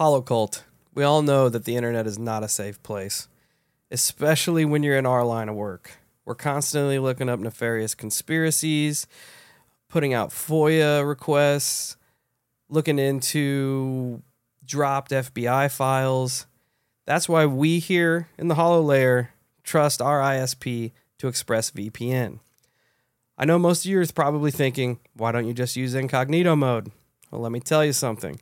Holocult. We all know that the internet is not a safe place, especially when you're in our line of work. We're constantly looking up nefarious conspiracies, putting out FOIA requests, looking into dropped FBI files. That's why we here in the Hollow Layer trust our ISP to ExpressVPN. I know most of you are probably thinking, why don't you just use incognito mode? Well, let me tell you something.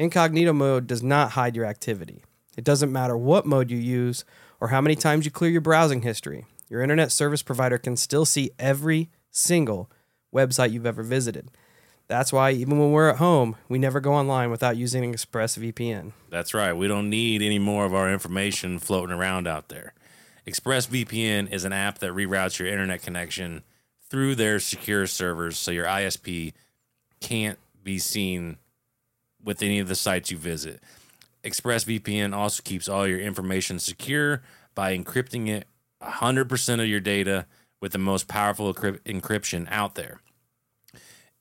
Incognito mode does not hide your activity. It doesn't matter what mode you use or how many times you clear your browsing history. Your internet service provider can still see every single website you've ever visited. That's why even when we're at home, we never go online without using an ExpressVPN. That's right. We don't need any more of our information floating around out there. ExpressVPN is an app that reroutes your internet connection through their secure servers so your ISP can't be seen with any of the sites you visit. ExpressVPN also keeps all your information secure by encrypting it 100% of your data with the most powerful encryption out there.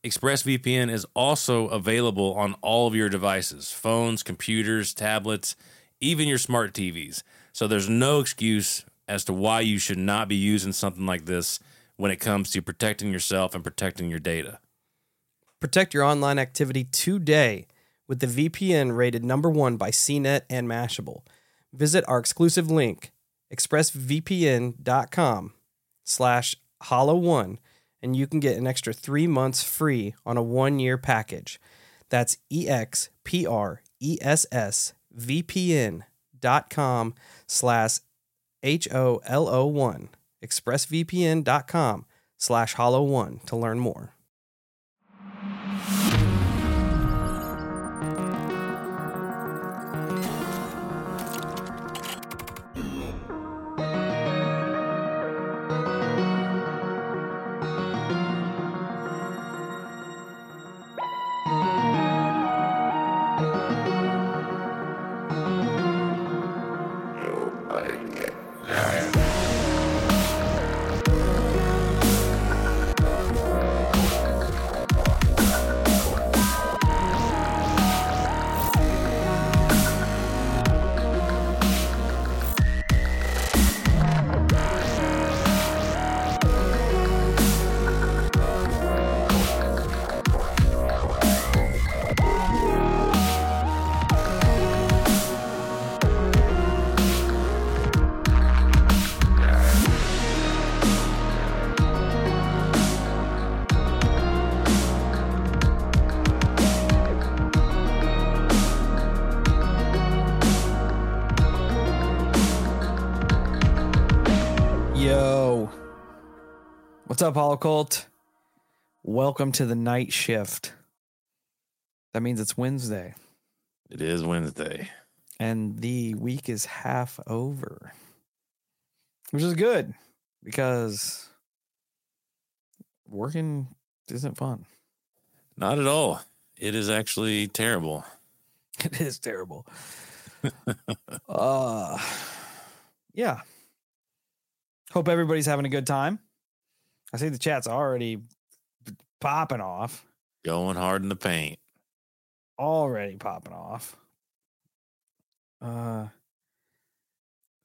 ExpressVPN is also available on all of your devices phones, computers, tablets, even your smart TVs. So there's no excuse as to why you should not be using something like this when it comes to protecting yourself and protecting your data. Protect your online activity today with the VPN rated number one by CNET and Mashable. Visit our exclusive link, expressvpn.com slash holo1, and you can get an extra three months free on a one-year package. That's E-X-P-R-E-S-S-V-P-N slash H-O-L-O-1 expressvpn.com slash holo1 to learn more. What's up, Holocult? Welcome to the night shift. That means it's Wednesday It is Wednesday. and the week is half over, which is good because working isn't fun. Not at all. It is actually terrible. It is terrible. uh yeah. Hope everybody's having a good time. I see the chat's already popping off. Going hard in the paint. Already popping off. Uh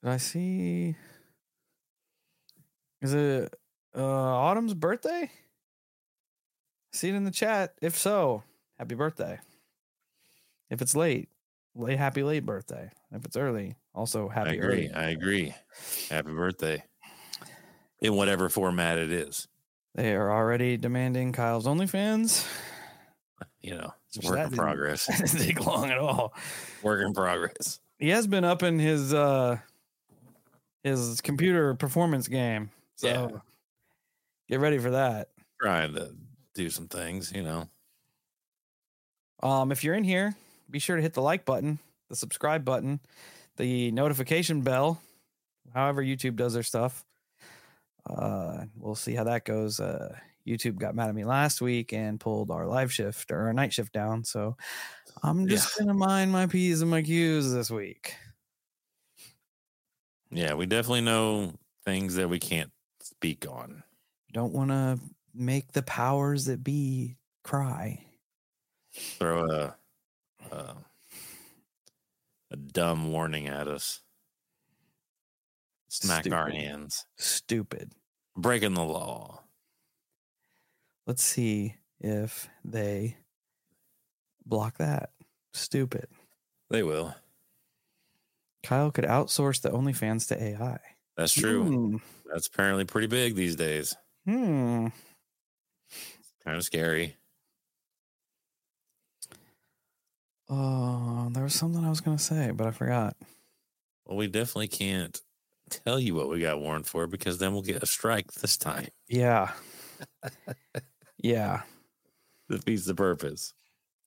did I see is it uh Autumn's birthday? See it in the chat. If so, happy birthday. If it's late, late happy late birthday. If it's early, also happy I agree. early. I agree. Happy birthday. In whatever format it is. They are already demanding Kyle's OnlyFans. You know, it's Which work in progress. Didn't take long at all. Work in progress. He has been up in his uh his computer performance game. So Yeah. get ready for that. Trying to do some things, you know. Um, if you're in here, be sure to hit the like button, the subscribe button, the notification bell, however YouTube does their stuff. Uh, we'll see how that goes. Uh, YouTube got mad at me last week and pulled our live shift or our night shift down. So I'm just gonna mind my P's and my Q's this week. Yeah, we definitely know things that we can't speak on. Don't want to make the powers that be cry. Throw a, a a dumb warning at us. Smack our Stupid. hands. Stupid. Breaking the law. Let's see if they block that. Stupid. They will. Kyle could outsource the OnlyFans to AI. That's true. Hmm. That's apparently pretty big these days. Hmm. Kind of scary. Oh, there was something I was going to say, but I forgot. Well, we definitely can't tell you what we got warned for because then we'll get a strike this time. Yeah. yeah. Defeats the purpose.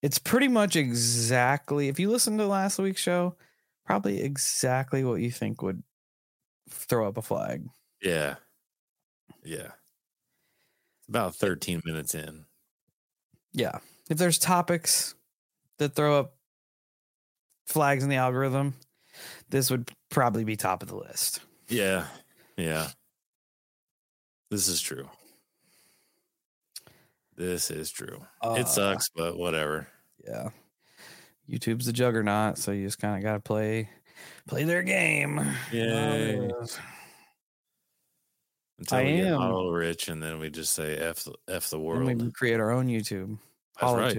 It's pretty much exactly, if you listen to last week's show, probably exactly what you think would throw up a flag. Yeah. Yeah. It's about 13 minutes in. Yeah. If there's topics that throw up flags in the algorithm, this would probably be top of the list. Yeah. Yeah. This is true. This is true. Uh, it sucks, but whatever. Yeah. YouTube's the juggernaut, so you just kind of got to play play their game. Yeah. Uh, Until I we get am. hollow rich and then we just say F the, F the and world. we create our own YouTube. That's right.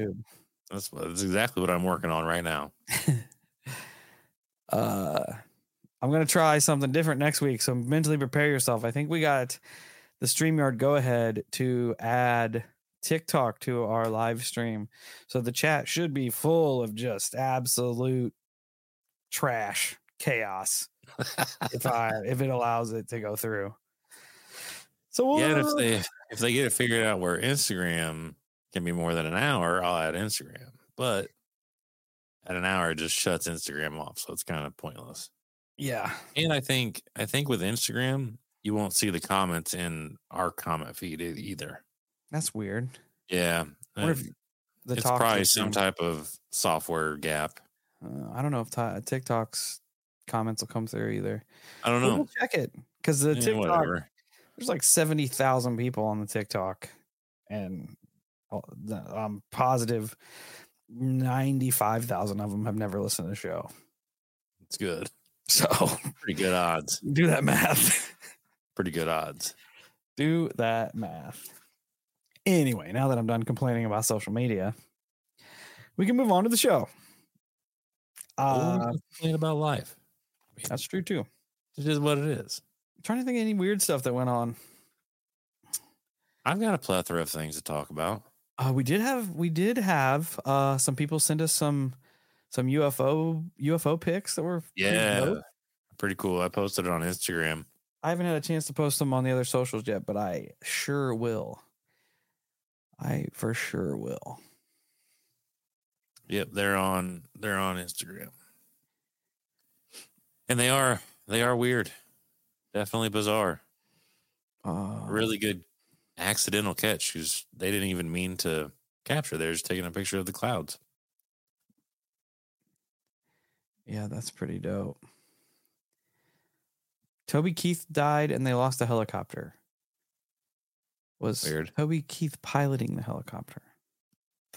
That's, that's exactly what I'm working on right now. uh I'm gonna try something different next week. So mentally prepare yourself. I think we got the StreamYard go ahead to add TikTok to our live stream. So the chat should be full of just absolute trash chaos if I if it allows it to go through. So we'll, yeah, if uh, they if they get it figured out where Instagram can be more than an hour, I'll add Instagram. But at an hour, it just shuts Instagram off, so it's kind of pointless. Yeah, And I think I think with Instagram, you won't see the comments in our comment feed either. that's weird. Yeah, I wonder uh, if the it's probably some type of software gap. Uh, I don't know if ti- TikTok's comments will come through either. I don't know. We'll check it because the Yeah, TikTok whatever. there's like seventy thousand people on the TikTok, and uh, I'm positive ninety five thousand of them have never listened to the show. It's good. So Pretty good odds. do that math. Pretty good odds. do that math. Anyway, now that I'm done complaining about social media, we can move on to the show. Uh, complain about life. that's true too. It is what it is. I'm trying to think of any weird stuff that went on. I've got a plethora of things to talk about. Uh, we did have we did have uh, some people send us some some UFO UFO pics that were Yeah. dope. Pretty cool. I posted it on Instagram. I haven't had a chance to post them on the other socials yet, but I sure will. I for sure will. Yep, they're on they're on Instagram. And they are they are weird. Definitely bizarre. Uh, Really good accidental catch because they didn't even mean to capture. They're just taking a picture of the clouds. Yeah, that's pretty dope. Toby Keith died and they lost a helicopter. Was Weird. Toby Keith piloting the helicopter?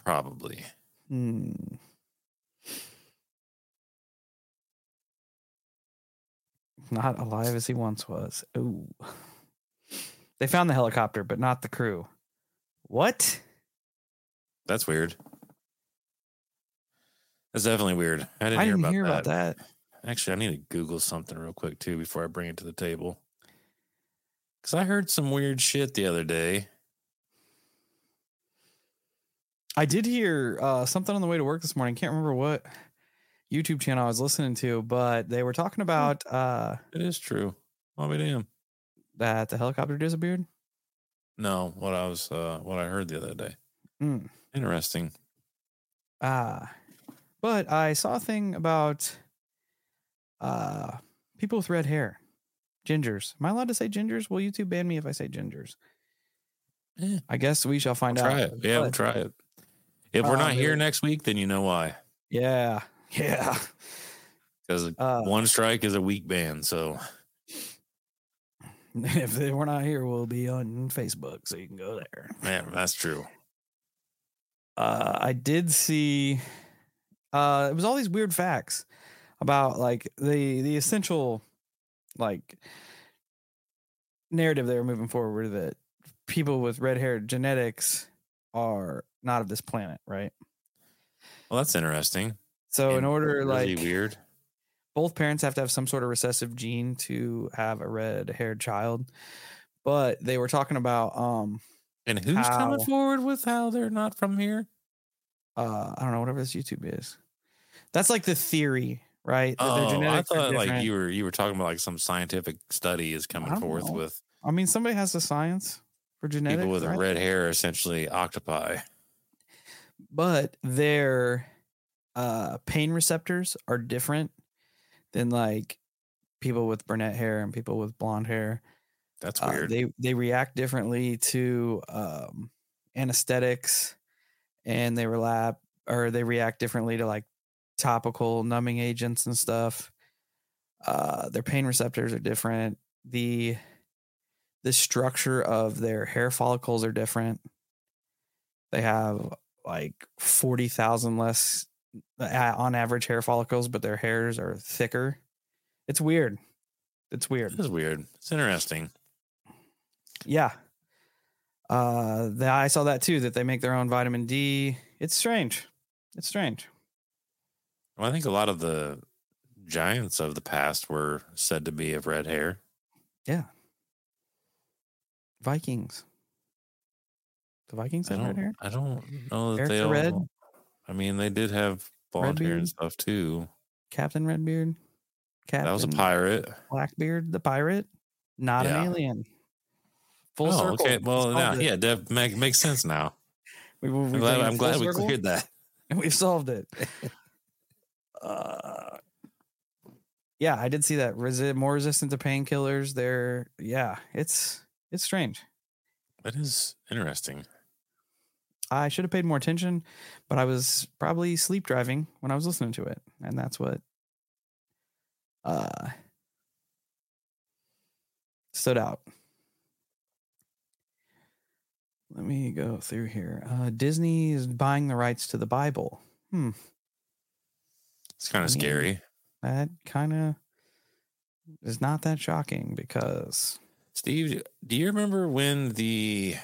Probably. Hmm. Not alive as he once was. Ooh. They found the helicopter, but not the crew. What? That's weird. That's definitely weird. I didn't, I hear, didn't about, hear that. about that. Actually, I need to Google something real quick too before I bring it to the table. Because I heard some weird shit the other day. I did hear uh, something on the way to work this morning. Can't remember what YouTube channel I was listening to, but they were talking about uh, It is true. I'll be damn. that the helicopter disappeared. No, what I was, uh, what I heard the other day. Mm. Interesting. Ah, but I saw a thing about uh people with red hair, gingers. Am I allowed to say gingers? Will YouTube ban me if I say gingers? Eh, I guess we shall find try out. it. Yeah, we'll try it. If we're Uh, not here next week, then you know why. Yeah, yeah. Because Uh, one strike is a week ban. So if they we're not here, we'll be on Facebook, so you can go there. man, that's true. uh, I did see uh, it was all these weird facts. about like the the essential like narrative they were moving forward that people with red hair genetics are not of this planet, right? Well, that's interesting. So in order really like weird. both parents have to have some sort of recessive gene to have a red haired child. But they were talking about um And who's coming forward with how they're not from here? Uh I don't know whatever this YouTube is. That's like the theory, right? Oh, I thought like you were you were talking about like some scientific study is coming forth know. with I mean somebody has the science for genetics. people with right? red hair, essentially octopi. but their uh pain receptors are different than like people with brunette hair and people with blonde hair. That's Uh, weird. they they react differently to um, anesthetics, and they relap or they react differently to like topical numbing agents and stuff. Uh, their pain receptors are different. the The structure of their hair follicles are different. They have like forty thousand less uh, on average hair follicles, but their hairs are thicker. It's weird. It's weird. It is weird. It's interesting. Yeah. Uh, the, I saw that too. That they make their own vitamin D. It's strange. It's strange. Well, I think a lot of the giants of the past were said to be of red hair. Yeah. Vikings. The Vikings have red hair. I don't know that Hair they all. red? I mean, they did have blonde hair and stuff too. Captain Redbeard. Captain That was a pirate. Blackbeard, the pirate. Not Yeah. an alien. Full oh, circle. okay. Well, now, yeah, that make, makes sense now. We, we, I'm glad, I'm glad we cleared that. and We've solved it. uh, yeah, I did see that. Resi- more resistant to painkillers. They're yeah, it's it's strange. That is interesting. I should have paid more attention, but I was probably sleep driving when I was listening to it, and that's what uh stood out. Let me go through here. Uh, Disney is buying the rights to the Bible. Hmm, It's kind of scary. that kind of is not that shocking because Steve, do you remember when the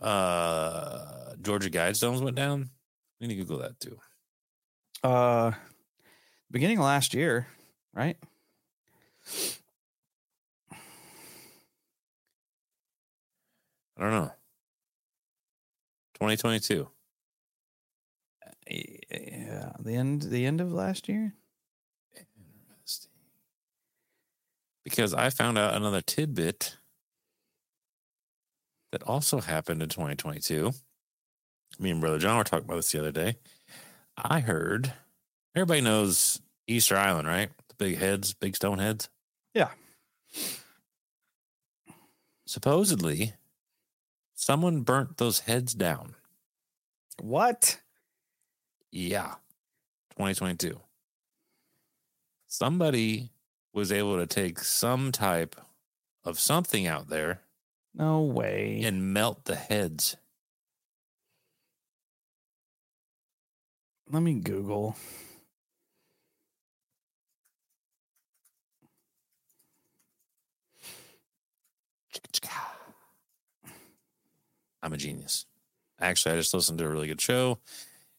uh, Georgia Guidestones went down? We need to Google that too. uh beginning of last year, right? I don't know. 2022. Yeah, the end the end of last year. Interesting. Because I found out another tidbit that also happened in 2022. Me and Brother John were talking about this the other day. I heard everybody knows Easter Island, right? The big heads, big stone heads. Yeah. Supposedly, someone burnt those heads down. What? Yeah. 2022. Somebody was able to take some type of something out there No way. and melt the heads. Let me Google. I'm a genius. Actually, I just listened to a really good show,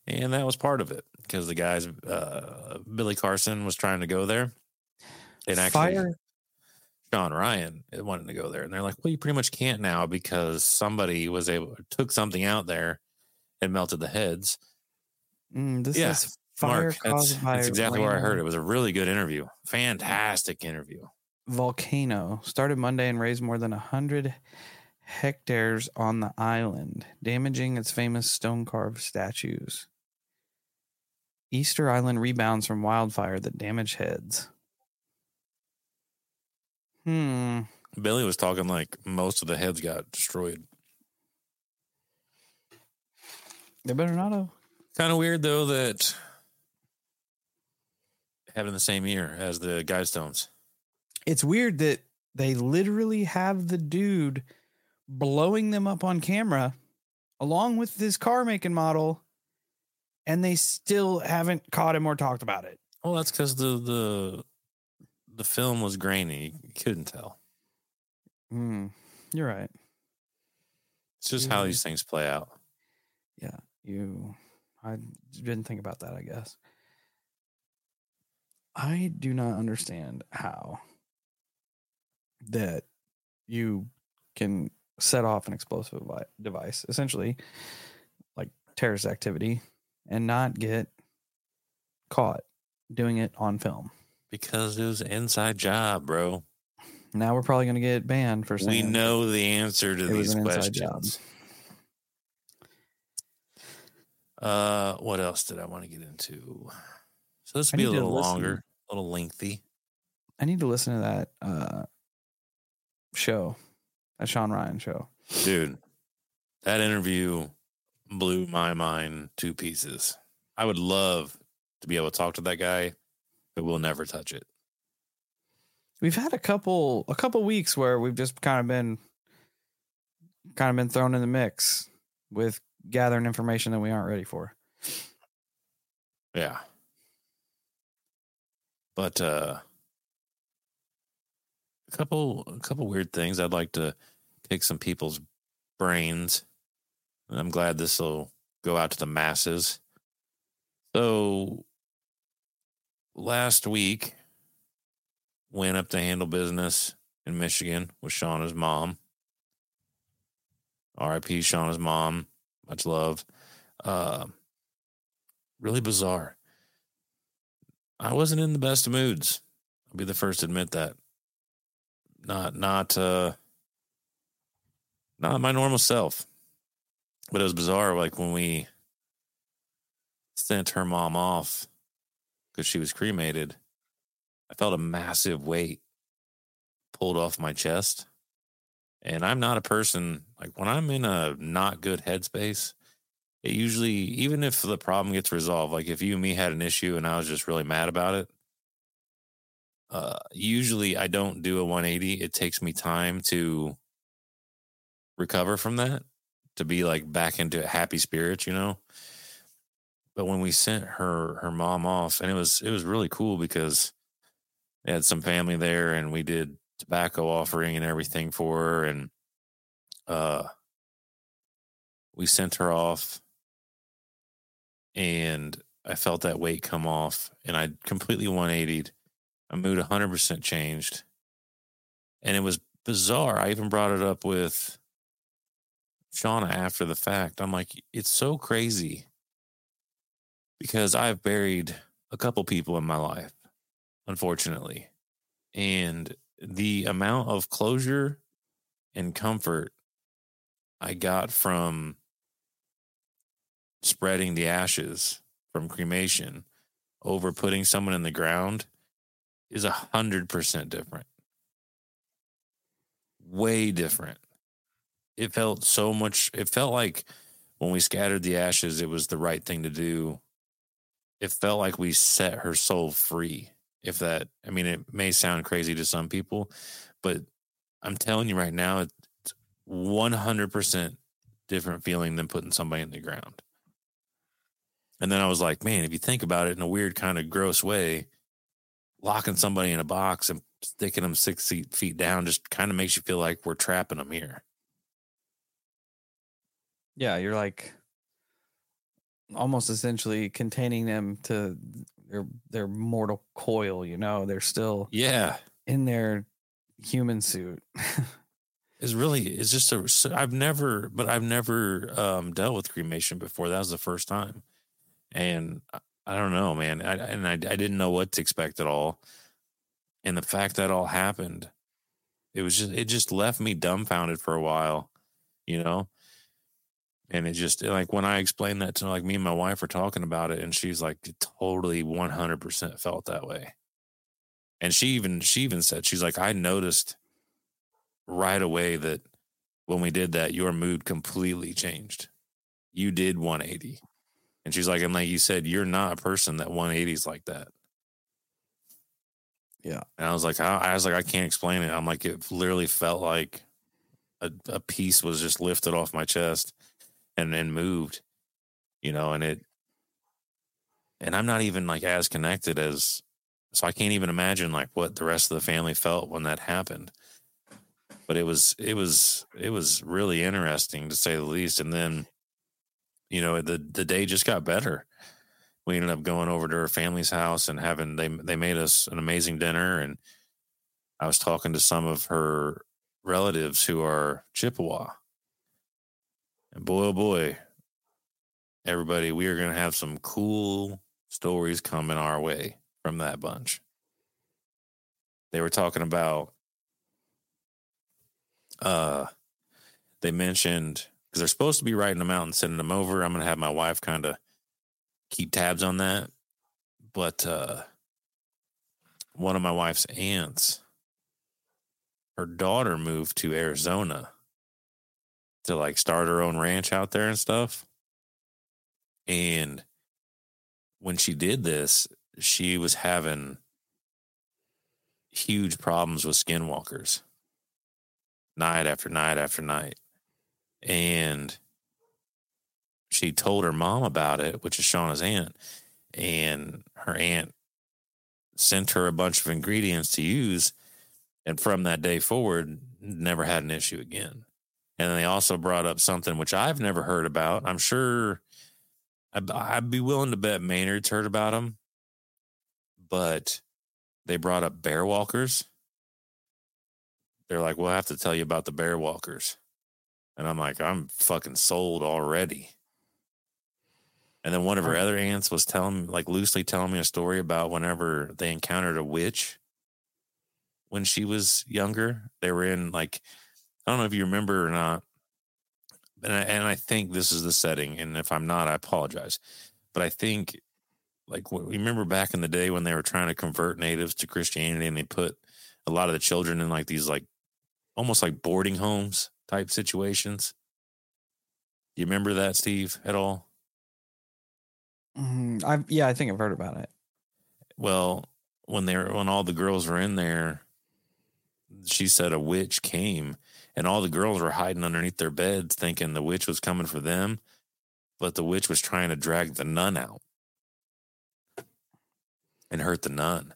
and that was part of it because the guys, uh, Billy Carson was trying to go there, and actually, Fire. Sean Ryan wanted to go there, and they're like, "Well, you pretty much can't now because somebody was able took something out there and melted the heads." Mm, this Yeah, is fire Mark, that's, that's exactly where I heard it. It was a really good interview, fantastic interview. Volcano started Monday and raised more than a hundred hectares on the island, damaging its famous stone carved statues. Easter Island rebounds from wildfire that damaged heads. Hmm. Billy was talking like most of the heads got destroyed. They better not have. Kind of weird though that having the same year as the Guidestones. It's weird that they literally have the dude blowing them up on camera along with this car making model and they still haven't caught him or talked about it. Well, that's because the the the film was grainy. You couldn't tell. Mm, you're right. It's just how these things play out. Yeah, you. I didn't think about that. I guess. I do not understand how that you can set off an explosive device, essentially like terrorist activity, and not get caught doing it on film. Because it was an inside job, bro. Now we're probably going to get banned for saying We know the answer to these an inside job. questions. Uh, what else did I want to get into? So this will be a little longer, a little lengthy. I need to listen to that uh, show, that Sean Ryan show. Dude, that interview blew my mind to pieces. I would love to be able to talk to that guy, but we'll never touch it. We've had a couple a couple weeks where we've just kind of been kind of been thrown in the mix with gathering information that we aren't ready for. Yeah. But uh a couple a couple weird things I'd like to pick some people's brains. And I'm glad this will go out to the masses. So last week went up to handle business in Michigan with Shauna's mom. RIP Shauna's mom. Much love. Uh, really bizarre. I wasn't in the best of moods. I'll be the first to admit that. Not not uh not my normal self. But it was bizarre, like when we sent her mom off because she was cremated, I felt a massive weight pulled off my chest. And I'm not a person like when I'm in a not good headspace, it usually even if the problem gets resolved like if you and me had an issue and i was just really mad about it uh usually i don't do a 180 it takes me time to recover from that to be like back into happy spirits you know but when we sent her her mom off and it was it was really cool because they had some family there and we did tobacco offering and everything for her and uh we sent her off and I felt that weight come off and I completely 180'd. My mood 100% changed. And it was bizarre. I even brought it up with Shauna after the fact. I'm like, it's so crazy because I've buried a couple people in my life, unfortunately. And the amount of closure and comfort I got from spreading the ashes from cremation over putting someone in the ground is a hundred percent different. Way different. It felt so much it felt like when we scattered the ashes, it was the right thing to do. It felt like we set her soul free. If that I mean it may sound crazy to some people, but I'm telling you right now, it's one hundred percent different feeling than putting somebody in the ground. And then I was like, man, if you think about it in a weird kind of gross way, locking somebody in a box and sticking them six feet, feet down just kind of makes you feel like we're trapping them here. Yeah, you're like almost essentially containing them to their their mortal coil, you know. They're still Yeah. in their human suit. It's really, it's just a, I've never, but I've never um, dealt with cremation before. That was the first time. And I- don't know, man. I, and I, I didn't know what to expect at all. And the fact that all happened, it was just, it just left me dumbfounded for a while, you know? And it just, like, when I explained that to, like, me and my wife were talking about it, and she's like, totally 100% felt that way. And she even, she even said, she's like, I noticed right away that when we did that, your mood completely changed. You did 180. And she's like, and like you said, you're not a person that 180s like that. Yeah. And I was like, I, I was like, I can't explain it. I'm like, it literally felt like a, a piece was just lifted off my chest and then moved, you know, and it, and I'm not even like as connected as so I can't even imagine like what the rest of the family felt when that happened. But it was it was it was really interesting to say the least. And then, you know, the the day just got better. We ended up going over to her family's house and having they they made us an amazing dinner and I was talking to some of her relatives who are Chippewa. And boy oh boy, everybody, we are gonna have some cool stories coming our way from that bunch. They were talking about uh they mentioned because they're supposed to be writing them out and sending them over. I'm gonna have my wife kind of keep tabs on that. But uh one of my wife's aunts, her daughter moved to Arizona to like start her own ranch out there and stuff. And when she did this, she was having huge problems with skinwalkers night after night after night. And she told her mom about it, which is Shauna's aunt. And her aunt sent her a bunch of ingredients to use. And from that day forward, never had an issue again. And they also brought up something which I've never heard about. I'm sure I'd, I'd be willing to bet Maynard's heard about them but they brought up bear walkers. They're like, we'll have to tell you about the bear walkers. And I'm like, I'm fucking sold already. And then one of her other aunts was telling, like, loosely telling me a story about whenever they encountered a witch when she was younger. They were in, like, I don't know if you remember or not. And I, and I think this is the setting. And if I'm not, I apologize. But I think like we remember back in the day when they were trying to convert natives to Christianity and they put a lot of the children in like these like almost like boarding homes type situations. Do you remember that, Steve, at all? Mm, I yeah, I think I've heard about it. Well, when they were, when all the girls were in there, she said a witch came, and all the girls were hiding underneath their beds, thinking the witch was coming for them, but the witch was trying to drag the nun out and hurt the nun.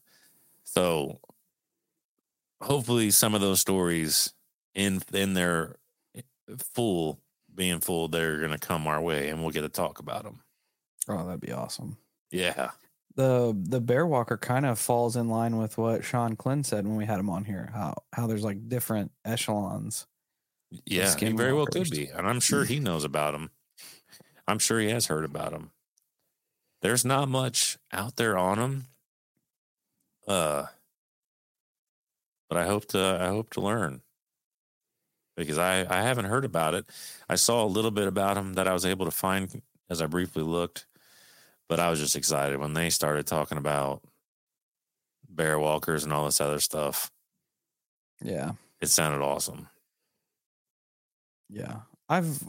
So hopefully some of those stories in in their full being full they're going to come our way and we'll get to talk about them. Oh, that'd be awesome. Yeah. The the bear walker kind of falls in line with what Sean Klin said when we had him on here. How how there's like different echelons. Yeah, he very well could be, and I'm sure he knows about them. I'm sure he has heard about them. There's not much out there on them uh, but I hope to I hope to learn because I I haven't heard about it. I saw a little bit about him that I was able to find as I briefly looked, but I was just excited when they started talking about bear walkers and all this other stuff. Yeah, it sounded awesome. Yeah, I've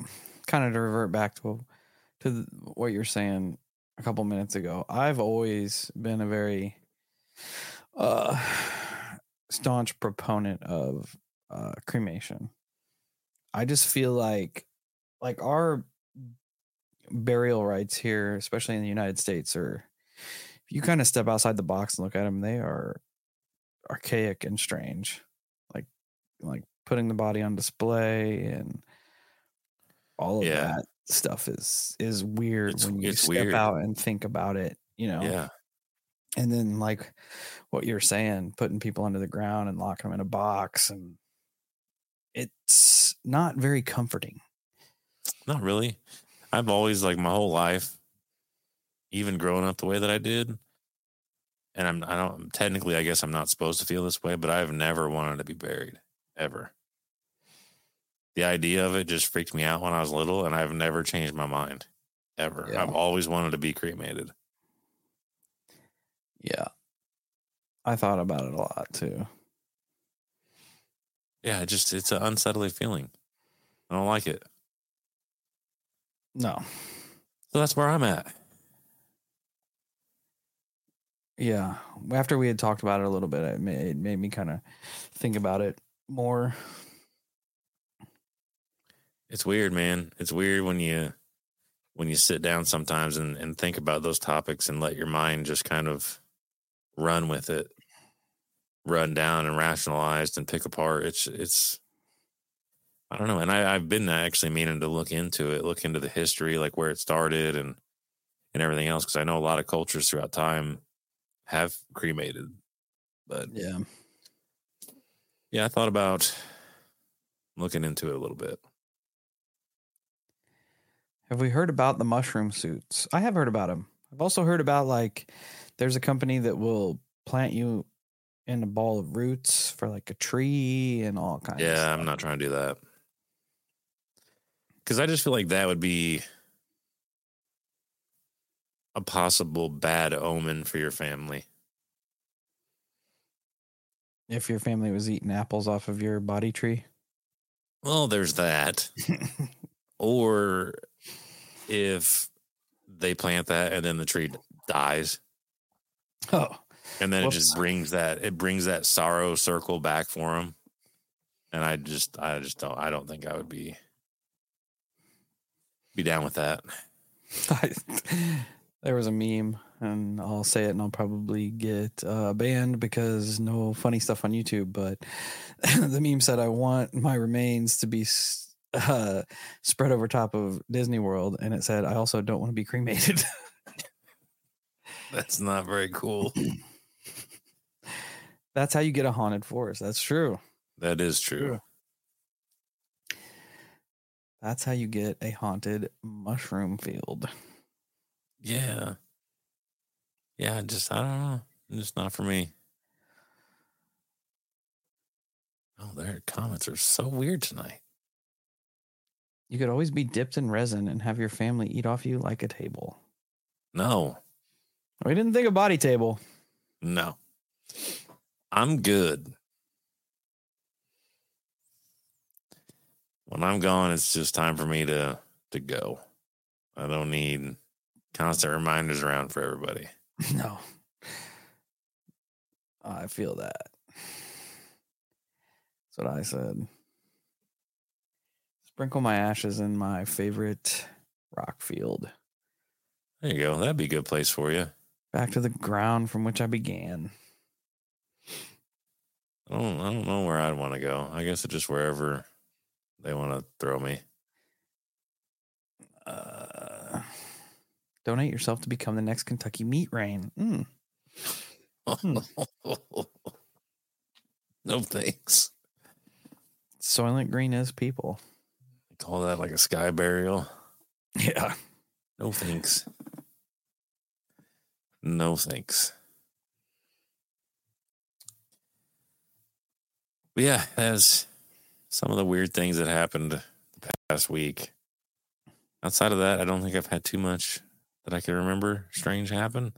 kind of to revert back to to the, what you're saying a couple minutes ago. I've always been a very uh, staunch proponent of uh, cremation. I just feel like like our burial rites here, especially in the United States, are if you kind of step outside the box and look at them, they are archaic and strange. Like like putting the body on display and all of yeah. that stuff is is weird it's, when you step weird. out and think about it. You know, yeah and then like what you're saying putting people under the ground and locking them in a box and it's not very comforting not really i've always like my whole life even growing up the way that i did and i'm i don't technically i guess i'm not supposed to feel this way but i've never wanted to be buried ever the idea of it just freaked me out when i was little and i've never changed my mind ever yeah. i've always wanted to be cremated yeah. I thought about it a lot too. Yeah, it just it's an unsettling feeling. I don't like it. No. So that's where I'm at. Yeah. After we had talked about it a little bit, it made, it made me kind of think about it more. It's weird, man. It's weird when you when you sit down sometimes and, and think about those topics and let your mind just kind of run with it, run down and rationalized and pick apart. It's it's I don't know. And I, I've been actually meaning to look into it, look into the history, like where it started and and everything else, because I know a lot of cultures throughout time have cremated. But Yeah. yeah, I thought about looking into it a little bit. Have we heard about the mushroom suits? I have heard about them. I've also heard about like there's a company that will plant you in a ball of roots for like a tree and all kinds. of Yeah, I'm not trying to do that. Because I just feel like that would be a possible bad omen for your family. If your family was eating apples off of your body tree. Well, there's that. or if they plant that and then the tree dies oh, and then it just brings that it brings that sorrow circle back for them and i just i just don't i don't think i would be be down with that there was a meme, and I'll say it, and I'll probably get uh, banned because no funny stuff on YouTube. But the meme said, "I want my remains to be uh, spread over top of Disney World," and it said, "I also don't want to be cremated." that's not very cool That's how you get a haunted forest. That's true. that is true That's how you get a haunted mushroom field. yeah yeah just i don't know just not for me oh their comments are so weird tonight You could always be dipped in resin and have your family eat off you like a table. no We didn't think of body table. No. I'm good. When I'm gone, it's just time for me to to go. I don't need constant reminders around for everybody. No. I feel that. That's what I said. Sprinkle my ashes in my favorite rock field. There you go. That'd be a good place for you. Back to the ground from which I began. I don't I don't know where I'd want to go. I guess it's just wherever they want to throw me. Uh, donate yourself to become the next Kentucky meat rain. Mm. Hmm. no thanks. Soylent Green is people. Call that like a sky burial. Yeah. No thanks. No thanks. But yeah, that's some of the weird things that happened the past week. Outside of that, I don't think I've had too much that I can remember strange happen.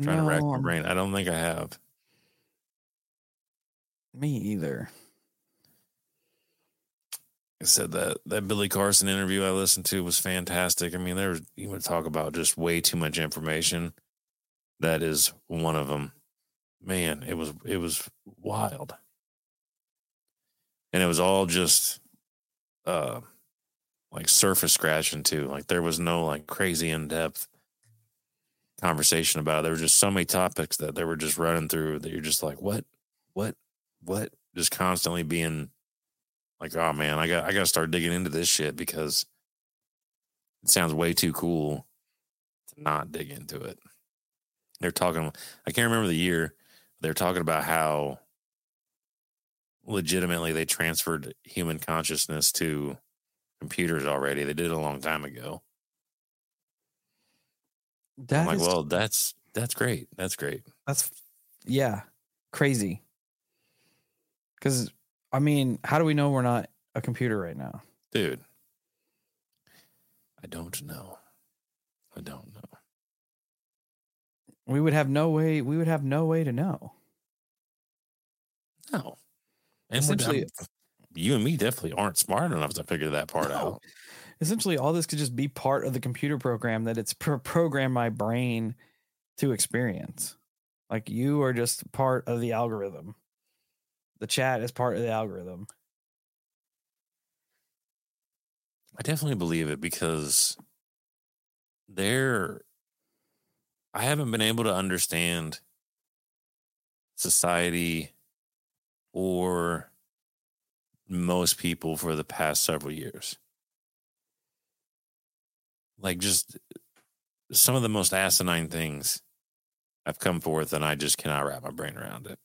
trying to rack my um, brain. I don't think I have. Me either. I said that that Billy Carson interview I listened to was fantastic. I mean, there was you would talk about just way too much information. That is one of them. Man, it was it was wild, and it was all just uh like surface scratching too. Like there was no like crazy in depth conversation about it. There were just so many topics that they were just running through that you're just like, what, what, what? Just constantly being like, oh man, I got I got to start digging into this shit because it sounds way too cool to not dig into it. They're talking. I can't remember the year. They're talking about how legitimately they transferred human consciousness to computers already. They did it a long time ago. That I'm like, is- well, that's that's great. That's great. That's yeah, crazy. Because I mean, how do we know we're not a computer right now? Dude. I don't know. I don't know. We would have no way. We would have no way to know. No. And Essentially- you and me definitely aren't smart enough to figure that part No. out. Essentially, all this could just be part of the computer program that it's pro- programmed my brain to experience. Like you are just part of the algorithm. The chat is part of the algorithm. I definitely believe it because there I haven't been able to understand society or most people for the past several years. Like just some of the most asinine things have come forth and I just cannot wrap my brain around it.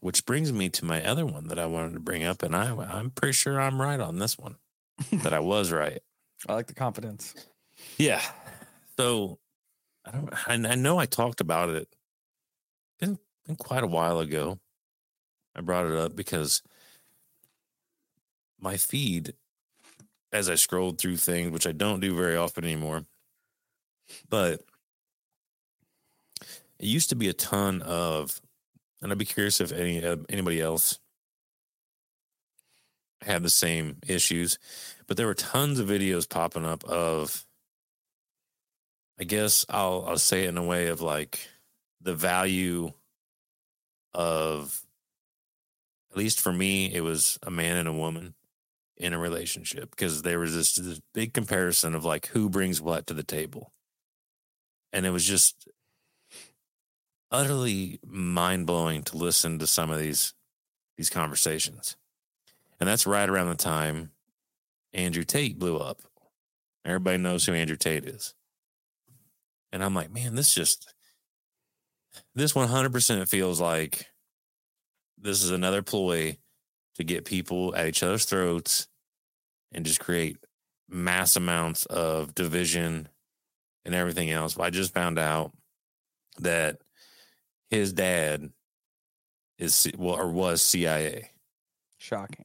Which brings me to my other one that I wanted to bring up, and I, I'm pretty sure I'm right on this one. that I was right. I like the confidence. Yeah. So I don't. I, I know I talked about it. Been been quite a while ago. I brought it up because my feed, as I scrolled through things, which I don't do very often anymore, but it used to be a ton of, and I'd be curious if any uh, anybody else had the same issues, but there were tons of videos popping up of I guess I'll I'll say it in a way of like the value of at least for me, it was a man and a woman in a relationship because there was this, this big comparison of like who brings what to the table. And it was just utterly mind blowing to listen to some of these these conversations. And that's right around the time Andrew Tate blew up. Everybody knows who Andrew Tate is. And I'm like, man, this just, this 100% feels like this is another ploy to get people at each other's throats and just create mass amounts of division and everything else. But I just found out that his dad is well or was CIA. Shocking.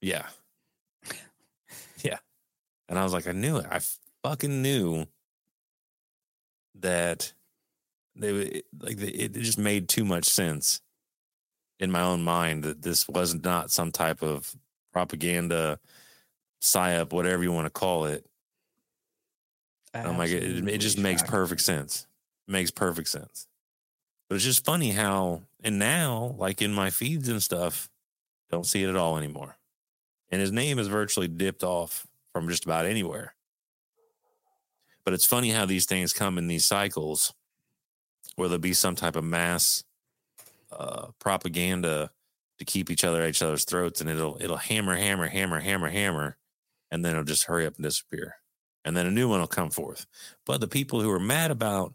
Yeah. yeah. And I was like, I knew it. I fucking knew that they like it just made too much sense in my own mind that this was not some type of propaganda psyop whatever you want to call it. I'm like it, it just makes perfect sense. It makes perfect sense. But it's just funny how and now like in my feeds and stuff don't see it at all anymore. And his name is virtually dipped off from just about anywhere. But it's funny how these things come in these cycles where there'll be some type of mass uh, propaganda to keep each other at each other's throats, and it'll it'll hammer, hammer, hammer, hammer, hammer, and then it'll just hurry up and disappear, and then a new one will come forth. But the people who are mad about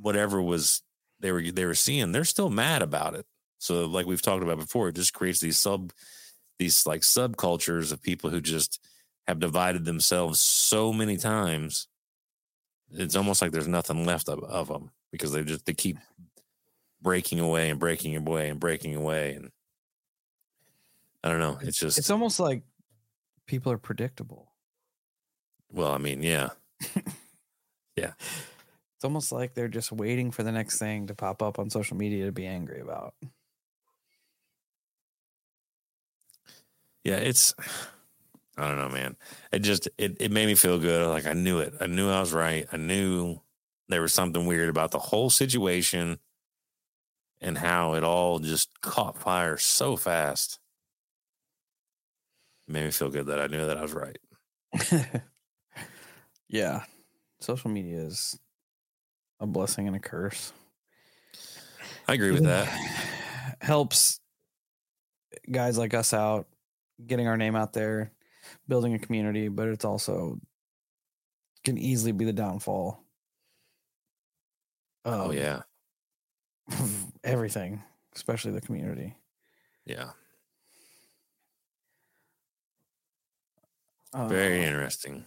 whatever was they were they were seeing, they're still mad about it. So, like we've talked about before, it just creates these sub these like subcultures of people who just have divided themselves so many times. It's almost like there's nothing left of, of them because they just they keep breaking away and breaking away and breaking away and I don't know. It's just it's almost like people are predictable. Well, I mean, yeah. yeah. It's almost like they're just waiting for the next thing to pop up on social media to be angry about. Yeah, it's I don't know, man. It just it, it made me feel good. Like I knew it. I knew I was right. I knew there was something weird about the whole situation and how it all just caught fire so fast. It made me feel good that I knew that I was right. yeah. Social media is a blessing and a curse. I agree with that. Helps guys like us out, getting our name out there, building a community, but it's also can easily be the downfall. oh yeah. Everything, especially the community. Yeah. Very Uh, interesting.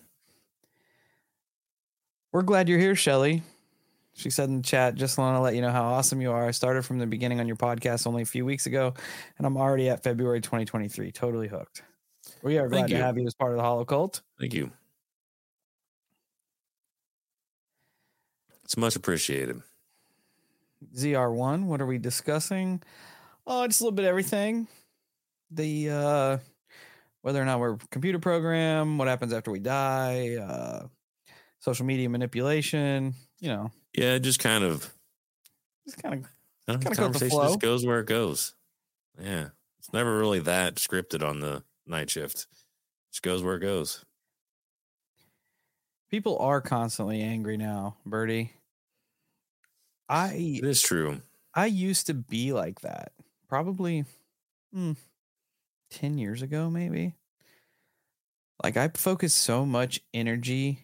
We're glad you're here, Shelly. She said in the chat, just want to let you know how awesome you are. I started from the beginning on your podcast only a few weeks ago, and I'm already at February 2023. Totally hooked. We are glad Thank to you. have you as part of the Holo Cult. Thank you. It's much appreciated. ZR1, what are we discussing? Oh, just a little bit of everything. The uh whether or not we're computer program, what happens after we die, uh social media manipulation, you know, Yeah, just kind of just kind of with the conversation just goes where it goes. Yeah. It's never really that scripted on the night shift. Just goes where it goes. People are constantly angry now, Birdie. I It is true. I used to be like that. Probably hmm, 10 years ago, maybe. Like I focused so much energy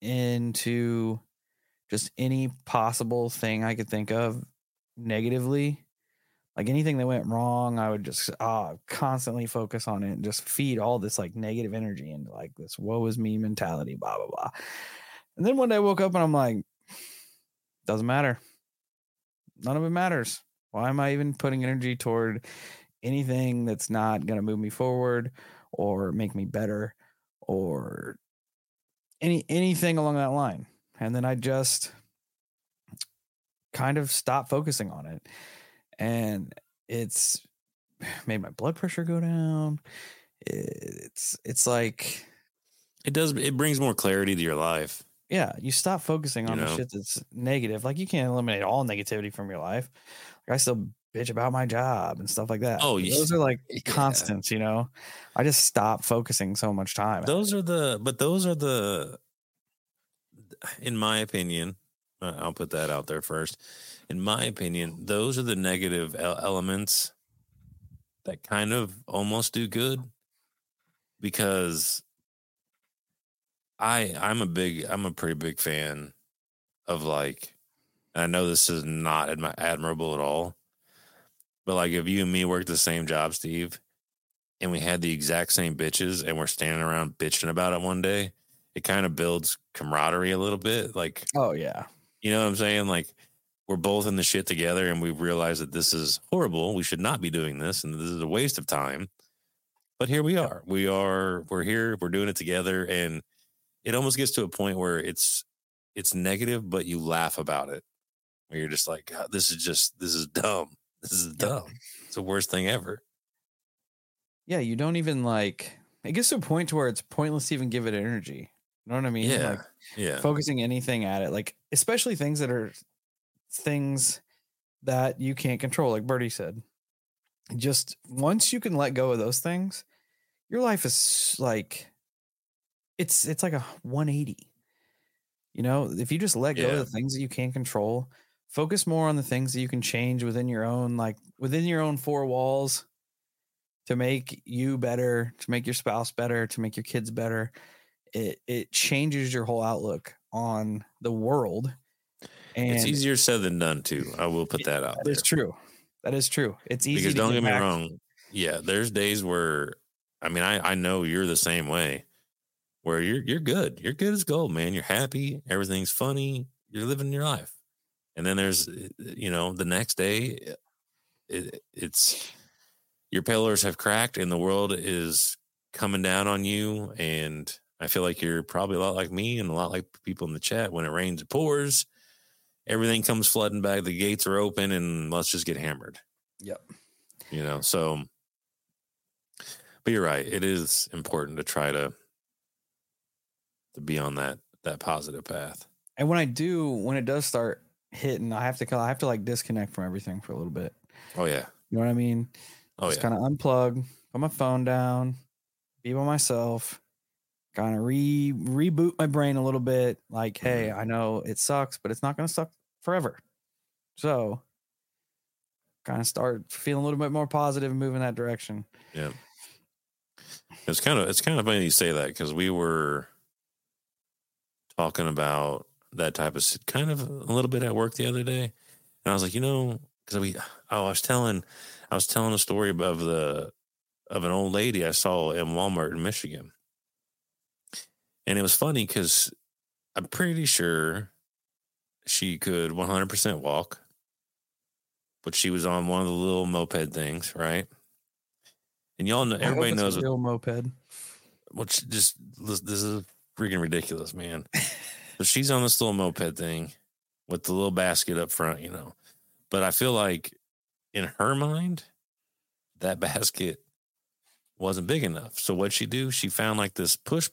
into just any possible thing I could think of negatively. Like anything that went wrong, I would just uh, constantly focus on it and just feed all this like negative energy and like this woe is me mentality, blah, blah, blah. And then one day I woke up and I'm like, doesn't matter. None of it matters. Why am I even putting energy toward anything that's not going to move me forward or make me better or any anything along that line? And then I just kind of stopped focusing on it. And it's made my blood pressure go down. It's it's like It does. It brings more clarity to your life. yeah, you stop focusing You on the shit that's negative. Like you can't eliminate all negativity from your life. Like I still bitch about my job and stuff like that. Oh, yeah. those are like Yeah. constants, you know. I just stop focusing so much time. Those are the. But those are the. In my opinion, uh, I'll put that out there first. In my opinion, those are the negative elements that kind of almost do good because I I'm a big I'm a pretty big fan of like I know this is not admi- admirable at all, but like if you and me worked the same job, Steve, and we had the exact same bitches and we're standing around bitching about it one day, it kind of builds camaraderie a little bit. Like oh yeah. you know what I'm saying? Like we're both in the shit together and we realize that this is horrible. We should not be doing this and this is a waste of time. But here we are. We are we're here, we're doing it together and it almost gets to a point where it's it's negative but you laugh about it. Where you're just like, God, this is just this is dumb. This is dumb. It's the worst thing ever. Yeah, you don't even like it gets to a point to where it's pointless to even give it energy. You know what I mean? Yeah. Like Yeah. focusing anything at it, like especially things that are things that you can't control, like Bertie said. Just once you can let go of those things, your life is like it's it's like a 180. You know, if you just let go Yeah. of the things that you can't control, focus more on the things that you can change within your own like within your own four walls to make you better, to make your spouse better, to make your kids better. It it changes your whole outlook on the world. And it's easier said than done too. I will put that out that there. is true. That is true. It's easy because don't get me back- wrong yeah there's days where i mean i i know you're the same way where you're you're good you're good as gold man you're happy everything's funny you're living your life and then there's uh, you know the next day it, it's your pillars have cracked and the world is coming down on you and i feel like you're probably a lot like me and a lot like people in the chat when it rains it pours everything comes flooding back the gates are open and let's just get hammered Yep. you know so but you're right it is important to try to to be on that that positive path And when I do, when it does start hitting, I have to I have to like disconnect from everything for a little bit. oh yeah You know what I mean? oh just yeah kind of unplug, put my phone down, be by myself, kind of re reboot my brain a little bit. Like, hey, Mm-hmm. I know it sucks, but it's not going to suck forever. So, kind of start feeling a little bit more positive and moving that direction. yeah it's kind of it's kind of funny you say that because we were talking about that type of kind of a little bit at work the other day and i was like you know because we oh i was telling i was telling a story of the of an old lady i saw in walmart in michigan and it was funny because i'm pretty sure she could 100% walk but she was on one of the little moped things right and y'all know everybody a knows what real moped. which just this this is freaking ridiculous, man. so she's on this little moped thing with the little basket up front, you know. But I feel like in her mind, that basket wasn't big enough. So what'd she do? She found like this push,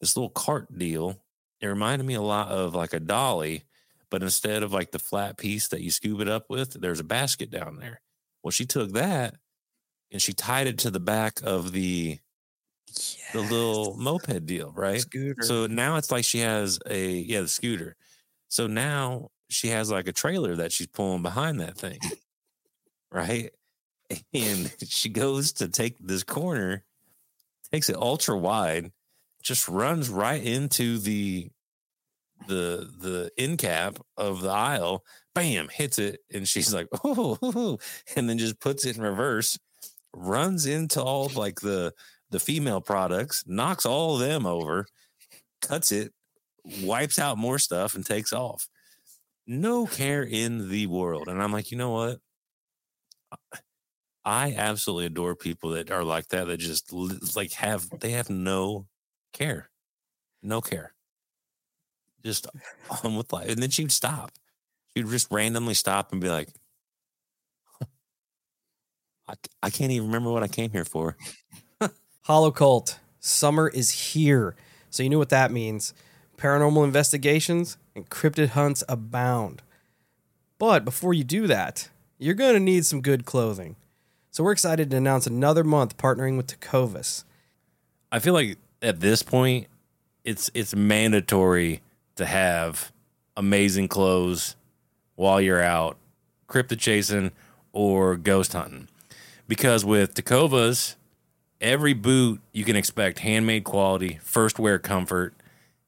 this little cart deal. It reminded me a lot of like a dolly, but instead of like the flat piece that you scoop it up with, there's a basket down there. Well, she took that and she tied it to the back of the the little moped deal, right? scooter. So now it's like she has a yeah, the scooter. So now she has like a trailer that she's pulling behind that thing. right? And she goes to take this corner, takes it ultra wide, just runs right into the the the end cap of the aisle, bam, hits it, and she's like, oh, and then just puts it in reverse, runs into all like the the female products, knocks all of them over, cuts it, wipes out more stuff, and takes off. No care in the world. And I'm like, you know what? I absolutely adore people that are like that, that just like have, they have no care, no care. Just on with life. And then she'd stop. She'd just randomly stop and be like, I, I can't even remember what I came here for. Holo Cult, summer is here. So you know what that means. Paranormal investigations and cryptid hunts abound. But before you do that, you're going to need some good clothing. So we're excited to announce another month partnering with Tecovas. I feel like at this point, it's it's mandatory to have amazing clothes while you're out cryptid chasing or ghost hunting. Because with Tecovas, every boot you can expect handmade quality, first wear comfort,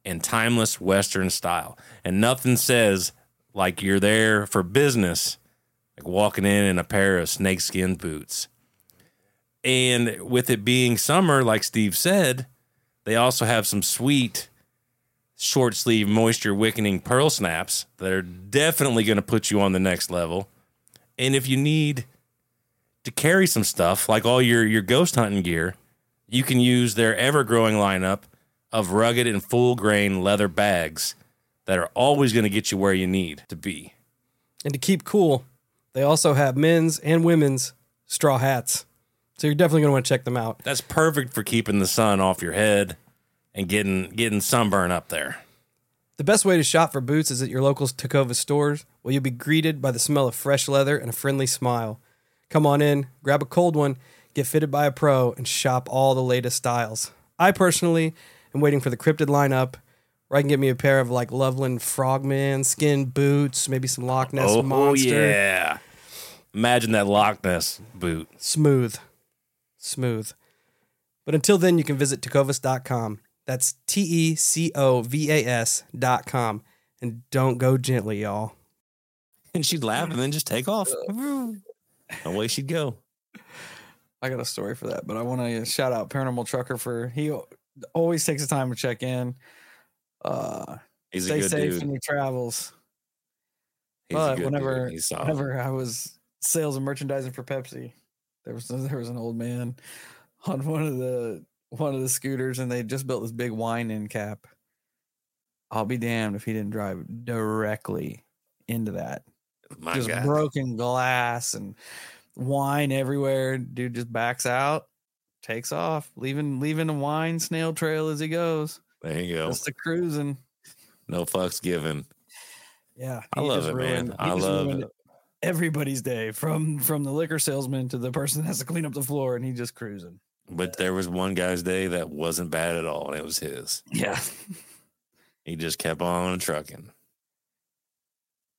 and timeless Western style. And nothing says like you're there for business, like walking in in a pair of snakeskin boots. And with it being summer, like Steve said, they also have some sweet short sleeve moisture wickening pearl snaps that are definitely going to put you on the next level. And if you need to carry some stuff like all your your ghost hunting gear, you can use their ever growing lineup of rugged and full grain leather bags that are always going to get you where you need to be. And to keep cool, they also have men's and women's straw hats. So you're definitely going to want to check them out. That's perfect for keeping the sun off your head and getting getting sunburn up there. The best way to shop for boots is at your local Tecovas stores, where you'll be greeted by the smell of fresh leather and a friendly smile. Come on in, grab a cold one, get fitted by a pro, and shop all the latest styles. I personally am waiting for the cryptid lineup, where I can get me a pair of like Loveland Frogman skin boots, maybe some Loch Ness oh, oh monster. yeah! Imagine that Loch Ness boot. Smooth. Smooth. But until then, you can visit tecovas.com. That's T E C O V A S dot com. And don't go gently, y'all. And she'd laugh and then just take off. Away she'd go. I got a story for that, but I want to shout out Paranormal Trucker for he always takes the time to check in. Uh, He's a stay good safe dude. in your travels. He's but whenever dude. He's solid. whenever I was sales and merchandising for Pepsi, there was there was an old man on one of the one of the scooters, and they just built this big wine end cap. I'll be damned if he didn't drive directly into that. My just God. broken glass and wine everywhere. Dude just backs out, takes off, leaving leaving a wine snail trail as he goes. There you go. Just a cruising. No fucks given. Yeah, I love it, man. ruined- he I love it. Everybody's day, from from the liquor salesman to the person that has to clean up the floor, and he just cruising. But there was one guy's day that wasn't bad at all, and it was his. Yeah, He just kept on trucking.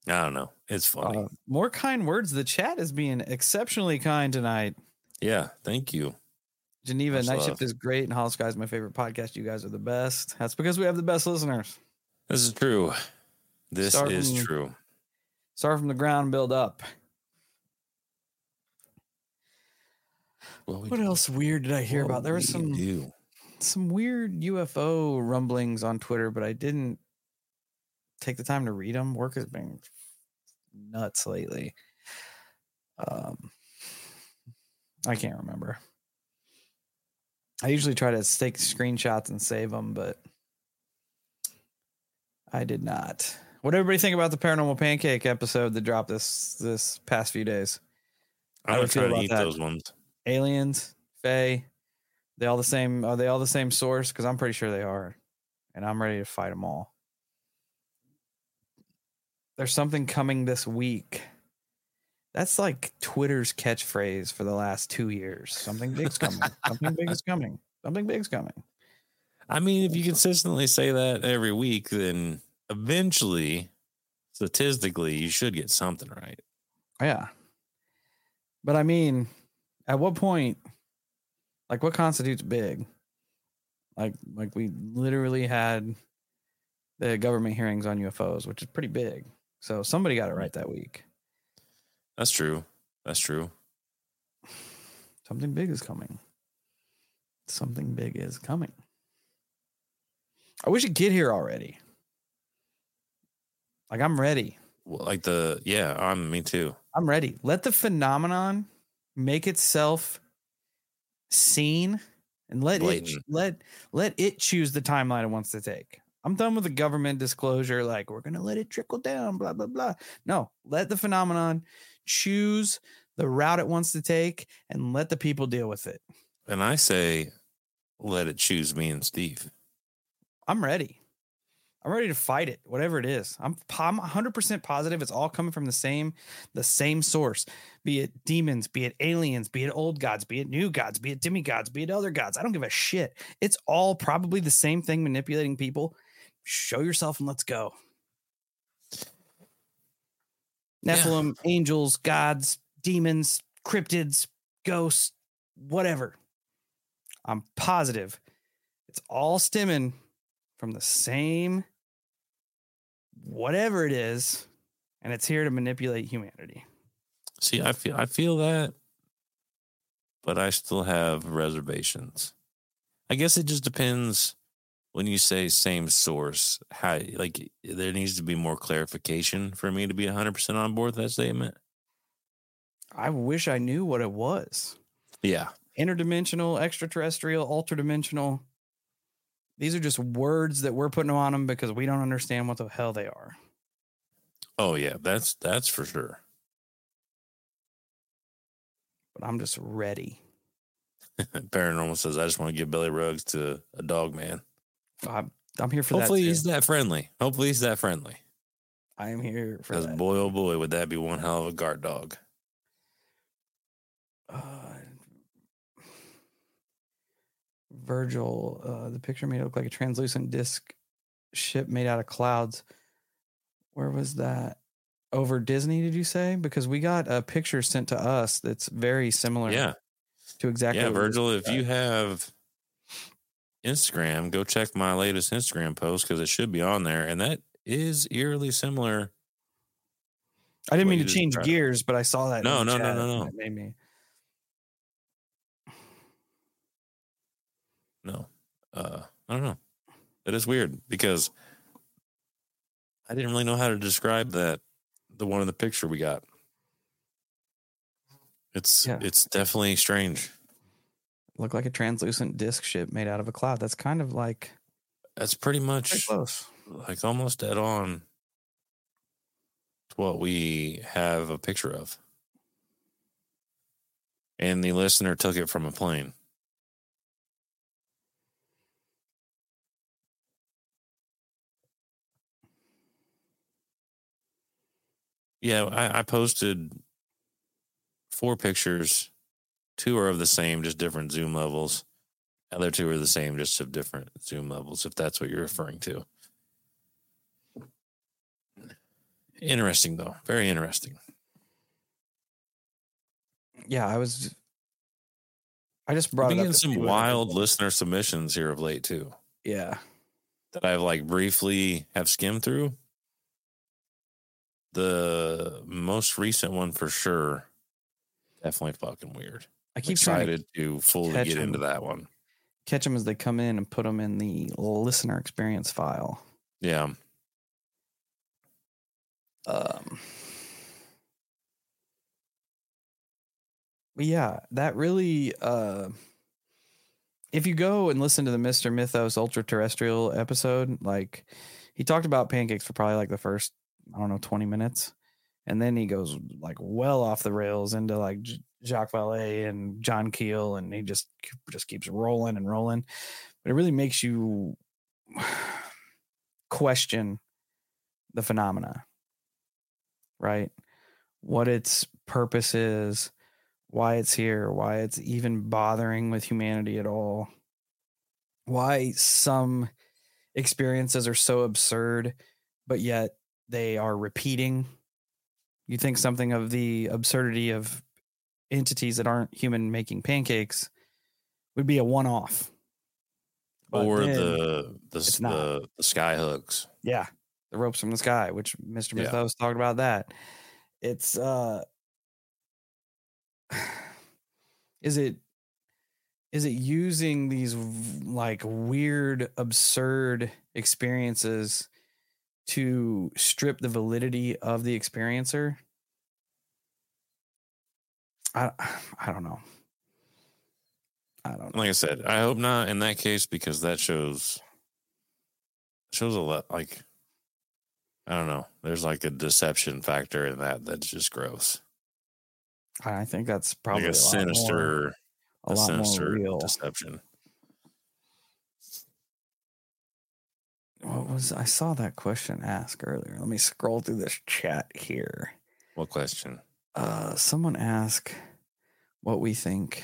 I don't know. It's funny. Uh, more kind words. The chat is being exceptionally kind tonight. yeah. Thank you. Geneva Much Night love. Shift is great, and Holosky is my favorite podcast. You guys are the best. That's because we have the best listeners. This is true. This Start is from- true. Start from the ground, build up. Well, we What do- else weird did I hear about? There was some do. some weird UFO rumblings on Twitter, but I didn't take the time to read them. Work has been nuts lately. Um, I can't remember. I usually try to take screenshots and save them, but I did not. What did everybody think about the paranormal pancake episode that dropped this this past few days? I'm How do not you feel trying to eat that? those ones. Aliens, Fae, they all the same? Are they all the same source? Because I'm pretty sure they are, and I'm ready to fight them all. There's something coming this week That's like Twitter's catchphrase for the last two years. Something big's coming. Something big is coming. Something big's coming. I mean, if you consistently say that every week, then eventually, statistically, you should get something right. Yeah. But I mean, at what point, like, what constitutes big? Like, like we literally had the government hearings on UFOs, which is pretty big. So somebody got it right that week. That's true. That's true. Something big is coming. Something big is coming. I wish it'd get here already. Like I'm ready. Well, like the yeah, I'm me too. I'm ready. Let the phenomenon make itself seen and let it let let it choose the timeline it wants to take. I'm done with the government disclosure like we're going to let it trickle down blah blah blah. No, let the phenomenon choose the route it wants to take and let the people deal with it. And I say, let it choose me and Steve. I'm ready. I'm ready to fight it, whatever it is. I'm I'm 100% positive it's all coming from the same the same source. Be it demons, be it aliens, be it old gods, be it new gods, be it demigods, be it other gods. I don't give a shit. It's all probably the same thing manipulating people. Show yourself and let's go. Yeah. Nephilim, angels, gods, demons, cryptids, ghosts, whatever. I'm positive it's all stemming from the same whatever it is, and it's here to manipulate humanity. See, I feel I feel that, but I still have reservations. I guess it just depends when you say same source. How like there needs to be more clarification for me to be 100 percent on board with that statement. I wish I knew what it was. Yeah, Interdimensional, extraterrestrial, ultradimensional. These are just words that we're putting on them because we don't understand what the hell they are. Oh yeah, that's that's for sure. But I'm just ready. Paranormal says, "I just want to give belly rugs to a dog man. I'm, I'm here for that. Hopefully that. he's that friendly. Hopefully he's that friendly. I am here for Because that. boy, oh boy, would that be one hell of a guard dog. Virgil, uh, the picture made it look like a translucent disc ship made out of clouds. Where was that? Over Disney, did you say? Because we got a picture sent to us that's very similar Yeah, to exactly yeah, Virgil. If you have Instagram, go check my latest Instagram post because it should be on there, and that is eerily similar. I didn't mean to change gears, but I saw that. No, no, no, no, no. Made me. No, uh, I don't know. It is weird because I didn't really know how to describe that. The one in the picture we got. It's Yeah. it's definitely strange. Look like a translucent disc ship made out of a cloud. That's kind of like That's pretty pretty much close. like almost dead on to what we have a picture of. And the listener took it from a plane. Yeah, I, I posted four pictures. Two are of the same, just different zoom levels. Other two are the same, just of different zoom levels, if that's what you're referring to. Interesting, though. Very interesting. Yeah, I was. I just I've brought been it up some wild listener submissions here of late, too, Yeah, that I've like briefly have skimmed through. The most recent one for sure, definitely fucking weird. I keep trying to Excited to fully catch get into that one. catch them as they come in and put them in the listener experience file. Yeah. Um, but yeah, that really. Uh, if you go and listen to the Mister Mythos Ultra Terrestrial episode, like he talked about pancakes for probably like the first I don't know twenty minutes, and then he goes like well off the rails into like Jacques Vallée and John Keel, and he just just keeps rolling and rolling. But it really makes you question the phenomena right? What it's purpose is, why it's here, why it's even bothering with humanity at all, why some experiences are so absurd, but yet they are repeating. You think something of the absurdity of entities that aren't human making pancakes would be a one off. or the the it's s- not. the, the sky hooks. yeah, the ropes from the sky, which Mr. Yeah. Mythos talked about that. It's uh is it is it using these like weird absurd experiences to strip the validity of the experiencer i i don't know i don't know Like I said, I hope not in that case because that shows shows a lot. Like I don't know. There's like a deception factor in that that's just gross. i think that's probably like a, a, lot more, sinister, a lot more sinister real deception. What was i saw that question asked earlier. Let me scroll through this chat here. What question? uh someone asked what we think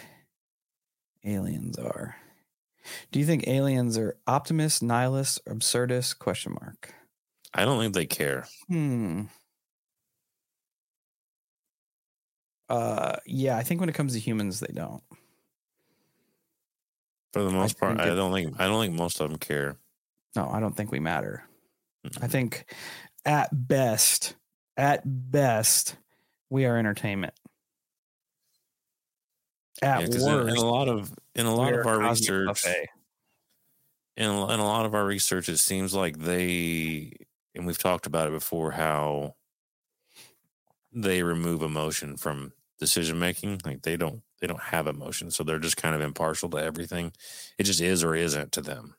aliens are. Do you think aliens are optimists nihilists or absurdists? Question mark. I don't think they care. hmm. Uh yeah i think when it comes to humans they don't. For the most part, I don't think I don't think most of them care. No i don't think we matter i Mm-mm. think at best at best we are entertainment Yeah, at 'cause in, in a lot of in a lot of our research, in a, in a lot of our research, it seems like they, and we've talked about it before, how they remove emotion from decision making. Like they don't, they don't have emotion, so they're just kind of impartial to everything. It just is or isn't to them.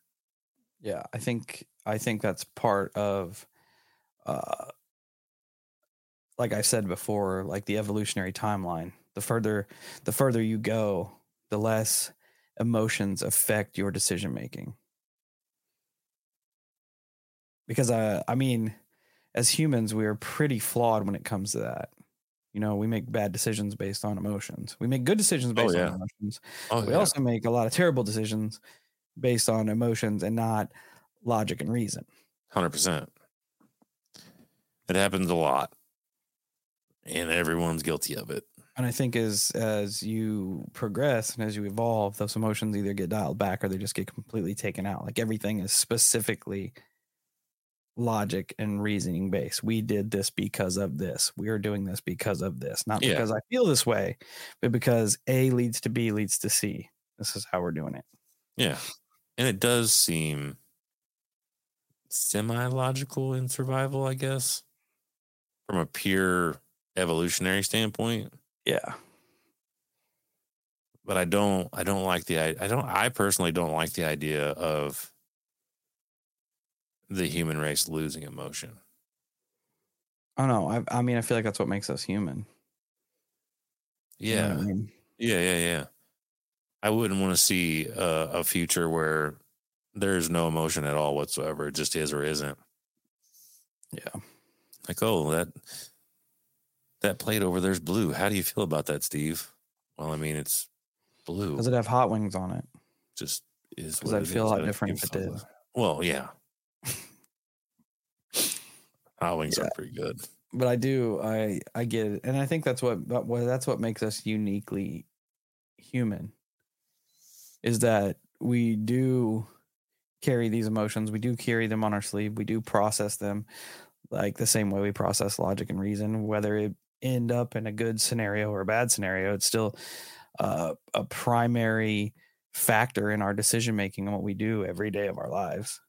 Yeah, I think I think that's part of uh like I said before, like the evolutionary timeline. The further the further you go, the less emotions affect your decision making. Because I I mean, as humans, we are pretty flawed when it comes to that. You know, we make bad decisions based on emotions. We make good decisions based yeah. on emotions. Oh, we also make a lot of terrible decisions based on emotions and not logic and reason. hundred percent. It happens a lot, and everyone's guilty of it. And I think as as you progress and as you evolve, those emotions either get dialed back or they just get completely taken out. Like everything is specifically logic and reasoning based. We did this because of this. We are doing this because of this. Not Yeah. because I feel this way, but because A leads to B leads to C. This is how we're doing it. Yeah. And it does seem semi logical in survival, I guess, from a pure evolutionary standpoint. Yeah. But I don't, I don't like the, I I don't, I personally don't like the idea of the human race losing emotion. Oh don't. I, I mean, I feel like that's what makes us human. You know Yeah. I mean? Yeah. Yeah. Yeah. I wouldn't want to see a, a future where there's no emotion at all whatsoever. It just is or isn't. Yeah. Like, oh, that that plate over there's blue. How do you feel about that, Steve? Well, I mean, it's blue. Does it have hot wings on it? just is. Because I'd feel a lot different if it did. Well, yeah. Hot wings Yeah. are pretty good. but I do I I get it, and I think that's what that, what that's what makes us uniquely human. Is that we do carry these emotions, we do carry them on our sleeve, we do process them like the same way we process logic and reason. Whether it end up in a good scenario or a bad scenario, it's still uh, a primary factor in our decision making and what we do every day of our lives.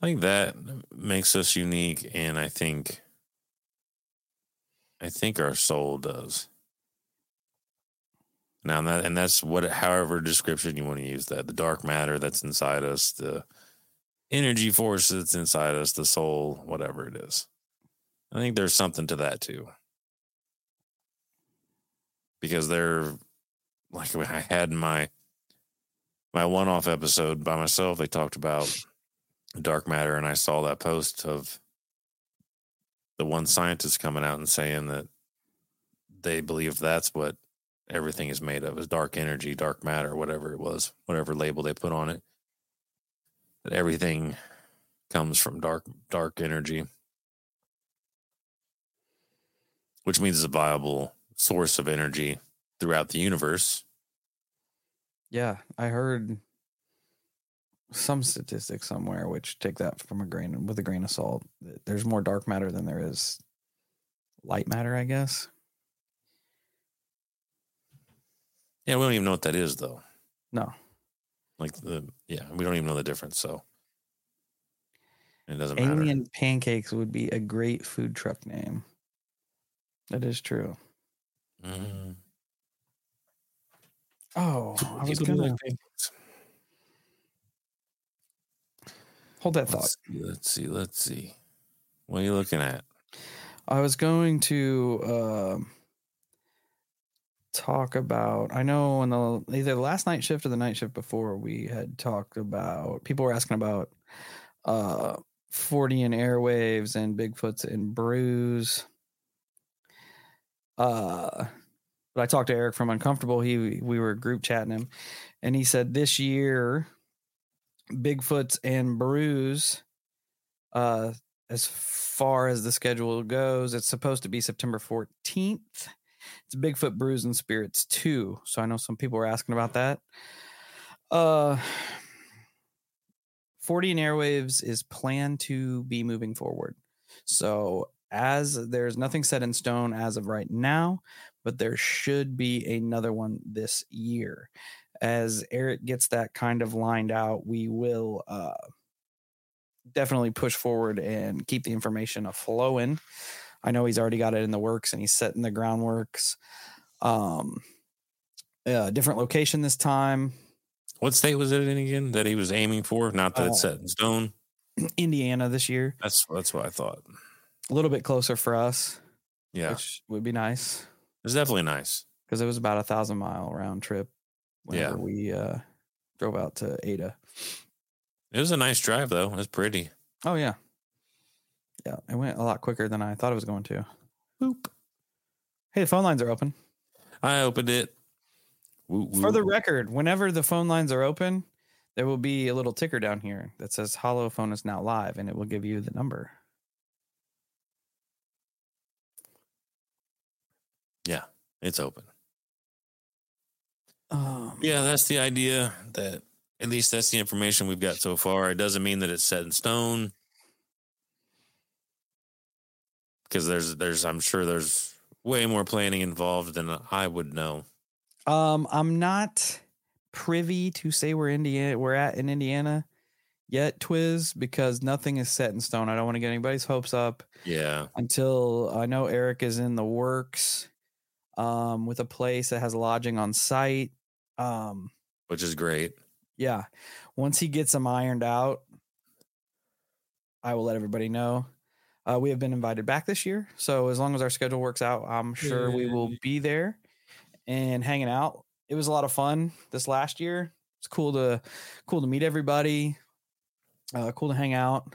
I think that makes us unique, and I think, I think our soul does. Now, that and that's what, however description you want to use that, the dark matter that's inside us, the energy force that's inside us, the soul, whatever it is. I think there's something to that too, because they're like I had my my one-off episode by myself. They talked about dark matter and I saw that post of the one scientist coming out and saying that they believe that's what everything is made of is dark energy, dark matter, whatever it was, whatever label they put on it. That everything comes from dark dark energy. Which means it's a viable source of energy throughout the universe. Yeah, I heard some statistics somewhere which take that from a grain with a grain of salt. There's more dark matter than there is light matter, I guess. Yeah, we don't even know what that is though. No. Like the yeah, we don't even know the difference, so it doesn't matter. Alien pancakes would be a great food truck name. That is true. Mm. Oh, I was gonna hold that thought. Let's see, let's see, let's see. What are you looking at? I was going to um talk about. I know in the either the last night shift or the night shift before, we had talked about. People were asking about uh 40 and airwaves and Bigfoots and Brews. Uh, but I talked to Eric from Uncomfortable. He we were group chatting him, and he said this year, Bigfoots and Brews, uh, as far as the schedule goes, it's supposed to be September 14th. It's Bigfoot Brews and Spirits 2. So I know some people were asking about that. Uh 40 and Airwaves is planned to be moving forward. So as there's nothing set in stone as of right now, but there should be another one this year. As Eric gets that kind of lined out, we will uh definitely push forward and keep the information flowing. I know he's already got it in the works and he's setting the groundworks. Um, uh, different location this time, What state was it in again that he was aiming for? Not that it's Uh, set in stone. Indiana this year. That's that's what I thought. A little bit closer for us, Yeah, which would be nice it's definitely nice. because it was about a thousand mile round trip. Yeah. We uh, drove out to Ada. It was a nice drive though. It was pretty. Oh yeah, yeah. It went a lot quicker than I thought it was going to. Boop. Hey, the phone lines are open. I opened it. Woo, For the record, whenever the phone lines are open, there will be a little ticker down here that says "Hollow phone is now live," and it will give you the number. Yeah, it's open. Um, Yeah, that's the idea. That at least that's the information we've got so far. It doesn't mean that it's set in stone. Because there's there's I'm sure there's way more planning involved than I would know. Um, I'm not privy to say where Indiana we're at in Indiana yet, Twiz, because nothing is set in stone. I don't want to get anybody's hopes up Yeah. until I know Eric is in the works um, with a place that has lodging on site. Um, Which is great. yeah, once he gets them ironed out, I will let everybody know. Uh, we have been invited back this year, so as long as our schedule works out, I'm sure we will be there and hanging out. It was a lot of fun this last year. It's cool to cool to meet everybody. Uh, cool to hang out.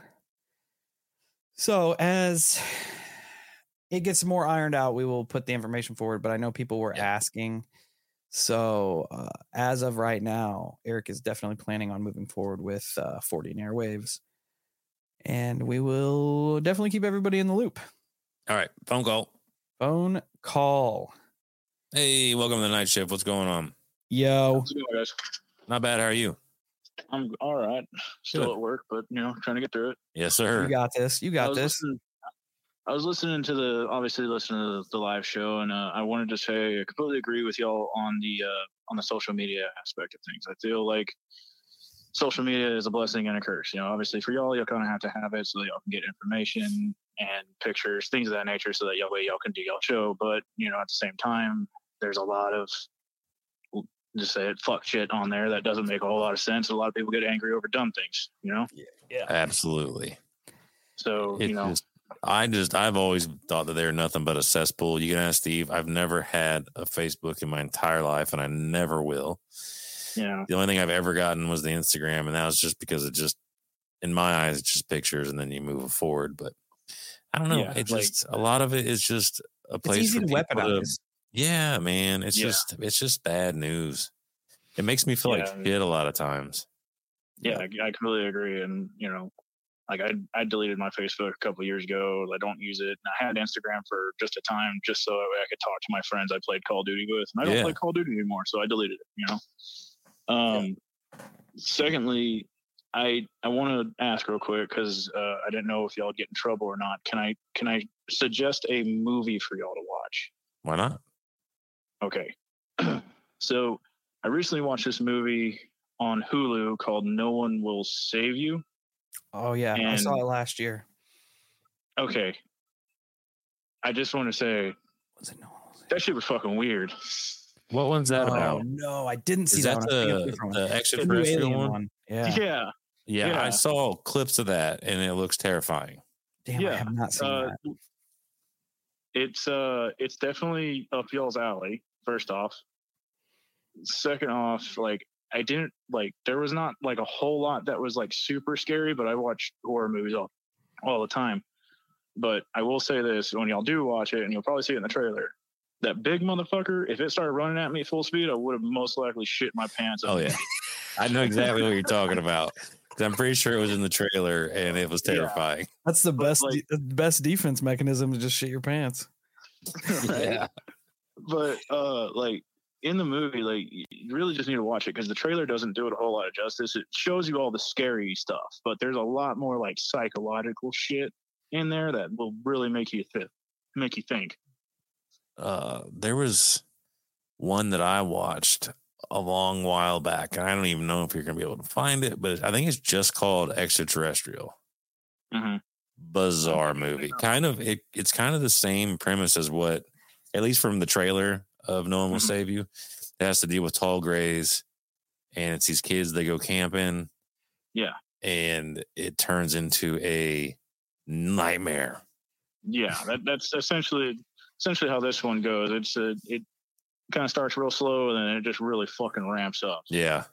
So as it gets more ironed out, we will put the information forward. But I know people were Yeah. asking. So uh, as of right now, Eric is definitely planning on moving forward with uh, 40 and airwaves, and we will definitely keep everybody in the loop. All right. Phone call. Phone call, Hey, welcome to the night shift. What's going on? yo. Going, guys? Not bad. How are you? I'm all right. Still Good. at work, but you know, trying to get through it. Yes, sir. You got this. You I got was this. I was listening to the obviously listening to the, the live show, and uh, I wanted to say I completely agree with y'all on the uh, on the social media aspect of things. I feel like social media is a blessing and a curse. You know, obviously for y'all, you'll kind of have to have it so that y'all can get information and pictures, things of that nature, so that y'all way y'all can do y'all show. But you know, at the same time, there's a lot of just say it fuck shit on there that doesn't make a whole lot of sense. A lot of people get angry over dumb things. You know, Yeah. Absolutely. so It you know. just, I just, I've always thought that they're nothing but a cesspool. You can ask Steve. I've never had a Facebook in my entire life, and I never will. Yeah. The only thing I've ever gotten was the Instagram, and that was just because it just, in my eyes, it's just pictures, and then you move forward. But I don't know. Yeah, it like- just a lot of it is just a place It's easy for to people to. Yeah, man. It's Yeah. just it's just bad news. It makes me feel Yeah. like shit a lot of times. Yeah, I, I completely agree. And you know, like I I deleted my Facebook a couple years ago. I don't use it. And I had Instagram for just a time, just so I could talk to my friends I played Call of Duty with. And I don't Yeah. play Call of Duty anymore, so I deleted it. You know. Um. Secondly, I I want to ask real quick because uh, I didn't know if y'all get in trouble or not. Can I can I suggest a movie for y'all to watch? Why not? Okay. so I recently watched this movie on Hulu called No One Will Save You. Oh yeah, I saw it last year. Okay. I just want to say Was it no? that shit was fucking weird. What one's that Oh about? no, I didn't see Is that, that one. I think it's the, different the one. The extraterrestrial alien one? one. Yeah. Yeah. Yeah, Yeah. I saw clips of that and it looks terrifying. Damn, I Yeah, have not seen Uh, that. it's uh it's definitely up y'all's alley, first off. Second off, like I didn't like there was not like a whole lot that was like super scary, but I watch horror movies all all the time. But I will say this when y'all do watch it, and you'll probably see it in the trailer, that big motherfucker, if it started running at me full speed, I would have most likely shit my pants. Oh yeah. I know exactly what you're talking about. I'm pretty sure it was in the trailer and it was Yeah. terrifying. That's the but, best like- de- best defense mechanism to just shit your pants. Right? but uh like in the movie like you really just need to watch it because the trailer doesn't do it a whole lot of justice it shows you all the scary stuff but there's a lot more like psychological shit in there that will really make you th- make you think Uh, there was one that I watched a long while back, and I don't even know if you're gonna be able to find it, but I think it's just called Extraterrestrial. Mhm. Bizarre movie. Kind of it, it's kind of the same premise as what, at least from the trailer of No One Will Mhm. Save You. It has to deal with tall grays, and it's these kids they go camping. Yeah. And it turns into a nightmare. yeah that, that's essentially essentially how this one goes it's a, it kind of starts real slow and then it just really fucking ramps up Yeah.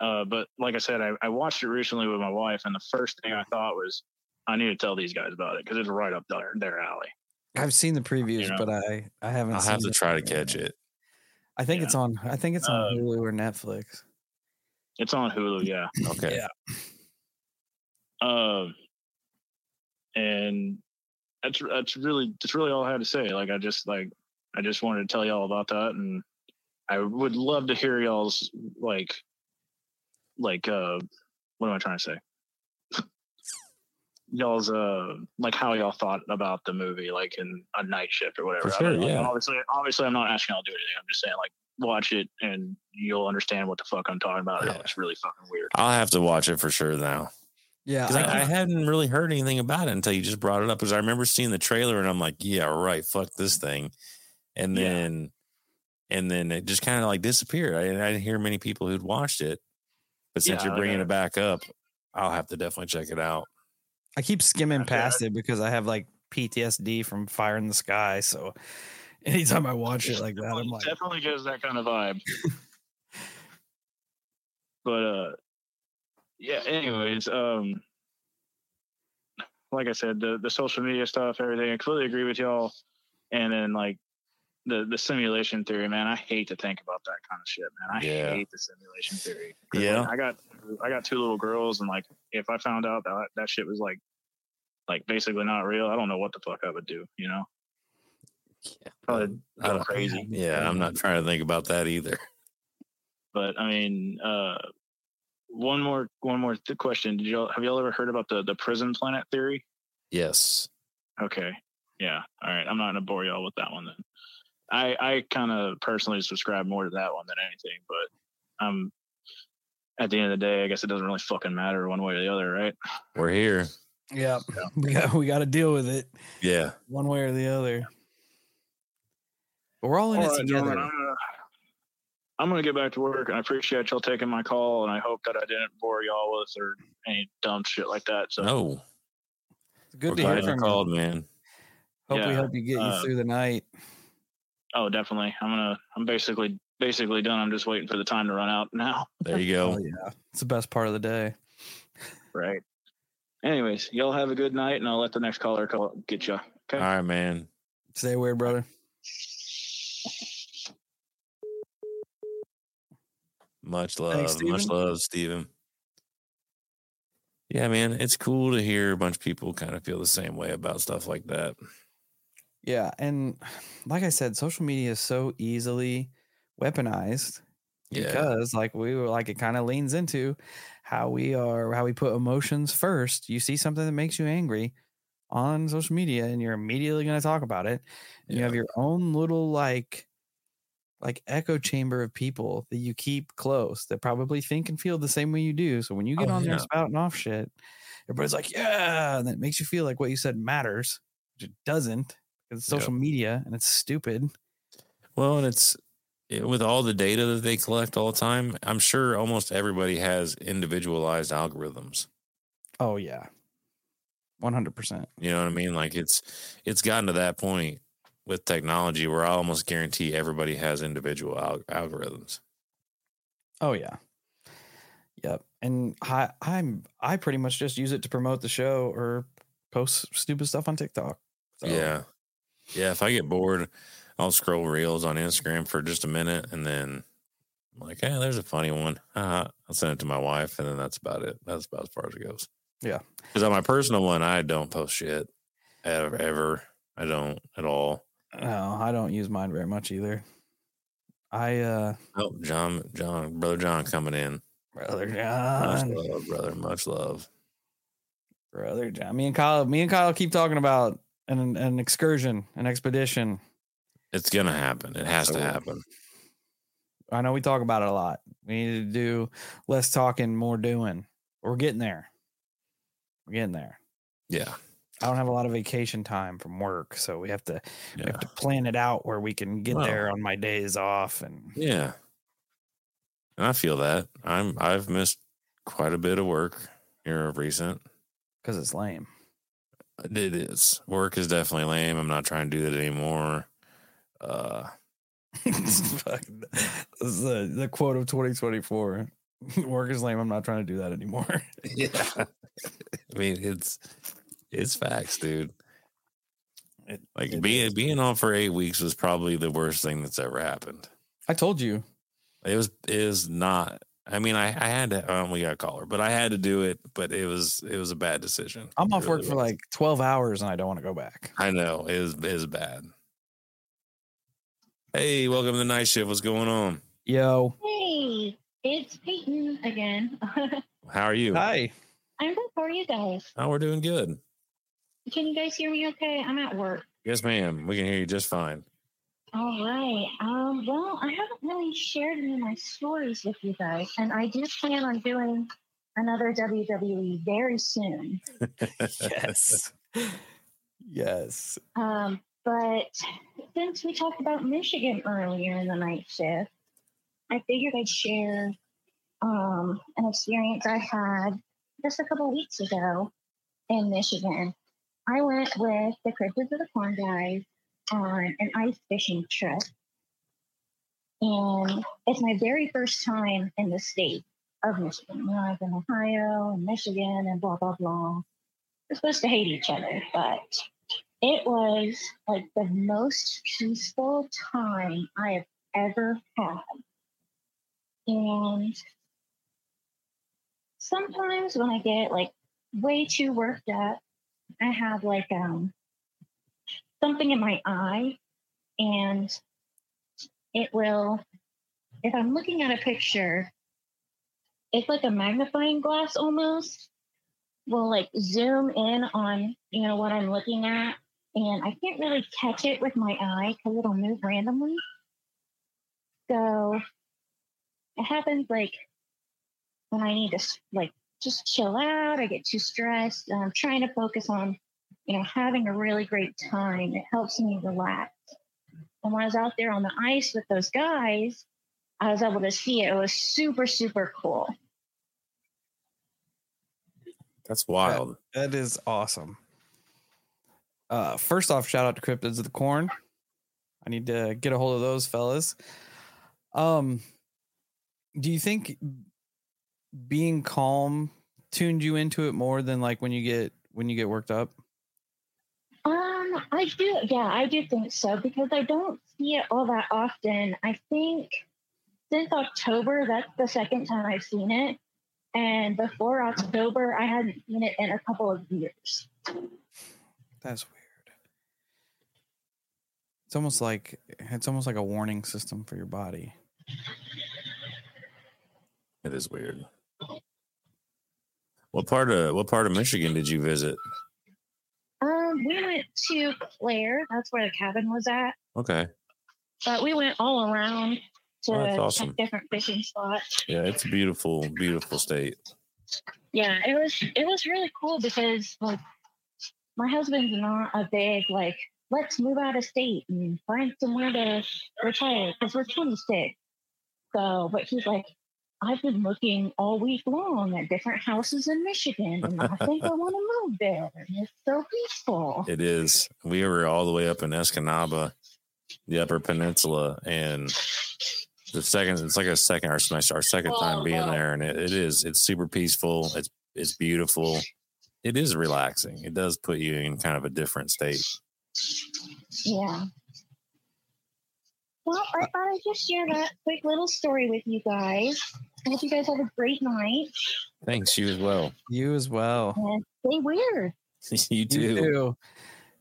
uh, but like i said I, I watched it recently with my wife and the first thing i thought was i need to tell these guys about it because it's right up their, their alley I've seen the previews, know, but I I haven't. I'll have seen to try to catch it. I think Yeah. it's on. I think it's on Uh, Hulu or Netflix. it's on hulu yeah Okay. Yeah. Um, and that's that's really that's really all I had to say. Like I just like I just wanted to tell y'all about that, and I would love to hear y'all's like like uh what am I trying to say? y'all's uh like how y'all thought about the movie like in a night shift or whatever. For I sure, mean, yeah. Obviously, obviously, I'm not asking y'all to do anything. I'm just saying like watch it and you'll understand what the fuck I'm talking about. Yeah. It's really fucking weird. I'll have to watch it for sure now. Yeah, Because I, I, I hadn't really heard anything about it until you just brought it up. Because I remember seeing the trailer and I'm like, yeah, right, fuck this thing. And Yeah. then, and then it just kind of like disappeared. I, I didn't hear many people who'd watched it. But since Yeah, you're bringing it back up, I'll have to definitely check it out. I keep skimming I- past it because I have like PTSD from Fire in the Sky. So anytime I watch it like that, I'm like, definitely gives that kind of vibe. but uh yeah, anyways, um like I said, the the social media stuff, everything, I completely agree with y'all. And then like the the simulation theory, man, I hate to think about that kind of shit, man. I Yeah. hate the simulation theory. Yeah. like, I got I got two little girls and like if I found out that that shit was like like basically not real, I don't know what the fuck I would do, you know? Probably I go don't- crazy. Yeah, I'm not trying to think about that either. But I mean, uh, one more one more th- question. Did y'all have y'all ever heard about the the prison planet theory? Yes. Okay, yeah. All right, I'm not gonna bore y'all with that one then. I I kind of personally subscribe more to that one than anything, but um, at the end of the day, I guess it doesn't really fucking matter one way or the other, right? We're here. yeah, we got we got to deal with it Yeah. one way or the other. But we're all in All it right, together. gentlemen, I'm gonna, get back to work, and I appreciate y'all taking my call, and I hope that I didn't bore y'all with or any dumb shit like that. So No. It's good We're to hear glad you called, you. man. Hope we Yeah, help you get you uh, through the night. Oh, definitely. I'm gonna. I'm basically basically done. I'm just waiting for the time to run out now. There you go. Oh yeah, it's the best part of the day. Right. Anyways, y'all have a good night, and I'll let the next caller call get you. Okay. All right, man. Stay weird, brother. Much love. Thanks, much love, Steven. Yeah, man, it's cool to hear a bunch of people kind of feel the same way about stuff like that. Yeah, and like I said, social media is so easily weaponized Yeah. because like we were like it kind of leans into how we are how we put emotions first. You see something that makes you angry on social media and you're immediately going to talk about it. And you have your own little like like echo chamber of people that you keep close that probably think and feel the same way you do. So when you get Oh, on there spouting off shit, everybody's like, "Yeah," and it makes you feel like what you said matters, which it doesn't because it's Yep. social media and it's stupid. Well, and it's it- with all the data that they collect all the time, I'm sure almost everybody has individualized algorithms. Oh yeah. 100%. You know what I mean? Like it's it's gotten to that point with technology where I almost guarantee everybody has individual al- algorithms. Oh yeah. Yep. And I I'm I pretty much just use it to promote the show or post stupid stuff on TikTok. So, Yeah. Yeah. If I get bored, I'll scroll reels on Instagram for just a minute and then I'm like, hey, there's a funny one. Uh, I'll send it to my wife and then that's about it. That's about as far as it goes. Yeah. Because on my personal one, I don't post shit ever, ever. I don't at all. No, I don't use mine very much either. I uh Oh, John, John, brother John coming in. brother John. Much love, brother. Much love. brother John. Me and Kyle, me and Kyle keep talking about an an excursion, an expedition. It's gonna happen. It has to happen. I know we talk about it a lot. We need to do less talking, more doing. We're getting there. We're getting there. Yeah. I don't have a lot of vacation time from work, so we have to we have to plan it out where we can get Well- there on my days off and Yeah. And I feel that. I'm I've missed quite a bit of work here of recent. because it's lame. It is. Work is definitely lame. I'm not trying to do that anymore. Uh this is the, the quote of 2024. Work is lame. I'm not trying to do that anymore. yeah. I mean, it's it's facts, dude. It- Like it being is. being on for eight weeks was probably the worst thing that's ever happened. I told you. It was is not. I mean, I, I had to. Um, we got a caller, but I had to do it. But it was it was a bad decision. I'm It off work really for like 12 hours and I don't want to go back. I know it is is bad. Hey, welcome to the night shift. What's going on? Yo. Hey, it's Peyton again. How are you? Hi. I'm good. How are you guys? Oh, we're doing good. Can you guys hear me okay? I'm at work. Yes, ma'am. We can hear you just fine. All right. Um, well, I haven't really shared any of my stories with you guys, and I do plan on doing another WWE very soon. Yes. yes. Um, but since we talked about Michigan earlier in the night shift, I figured I'd share um, an experience I had just a couple weeks ago in Michigan. I went with the Cryptids of the Corn guys on an ice fishing trip. And it's my very first time in the state of Michigan. You know, I've been Ohio and Michigan and blah, blah, blah. We're supposed to hate each other, but it was like the most peaceful time I have ever had. And sometimes when I get like way too worked up, I have like um something in my eye and it will if I'm looking at a picture, it's like a magnifying glass almost will like zoom in on you know what I'm looking at and I can't really catch it with my eye because it'll move randomly. So it happens like when I need to like just chill out, I get too stressed, and I'm trying to focus on, you know, having a really great time. It helps me relax. And when I was out there on the ice with those guys, I was able to see it. It was super, super cool. That's wild. That is awesome. Uh, first off, shout out to Cryptids of the Corn. I need to get a hold of those fellas. Um, do you think being calm tuned you into it more than like when you get when you get worked up? Um, I do, yeah, I do think so because I don't see it all that often. I think since October, that's the second time I've seen it. And before October, I hadn't seen it in a couple of years. That's weird. It's almost like it's almost like a warning system for your body. It is weird. What part of what part of Michigan did you visit? Um, we went to Clare. That's where the cabin was at. Okay. But we went all around to Oh, awesome. different fishing spots. Yeah, it's a beautiful, beautiful state. Yeah, it was it was really cool because like my husband's not a big like let's move out of state and find somewhere to retire because we're 26. So, but he's like, I've been looking all week long at different houses in Michigan, and I think I want to move there. It's so peaceful. It is. We were all the way up in Escanaba, the Upper Peninsula, and the second it's like a second our semester, our second oh, time being there, and it, it is. It's super peaceful. It's it's beautiful. It is relaxing. It does put you in kind of a different state. Yeah. Well, I thought I'd just share that quick little story with you guys. I hope you guys have a great night. Thanks, you as well. You as well. And stay weird. you You too. too.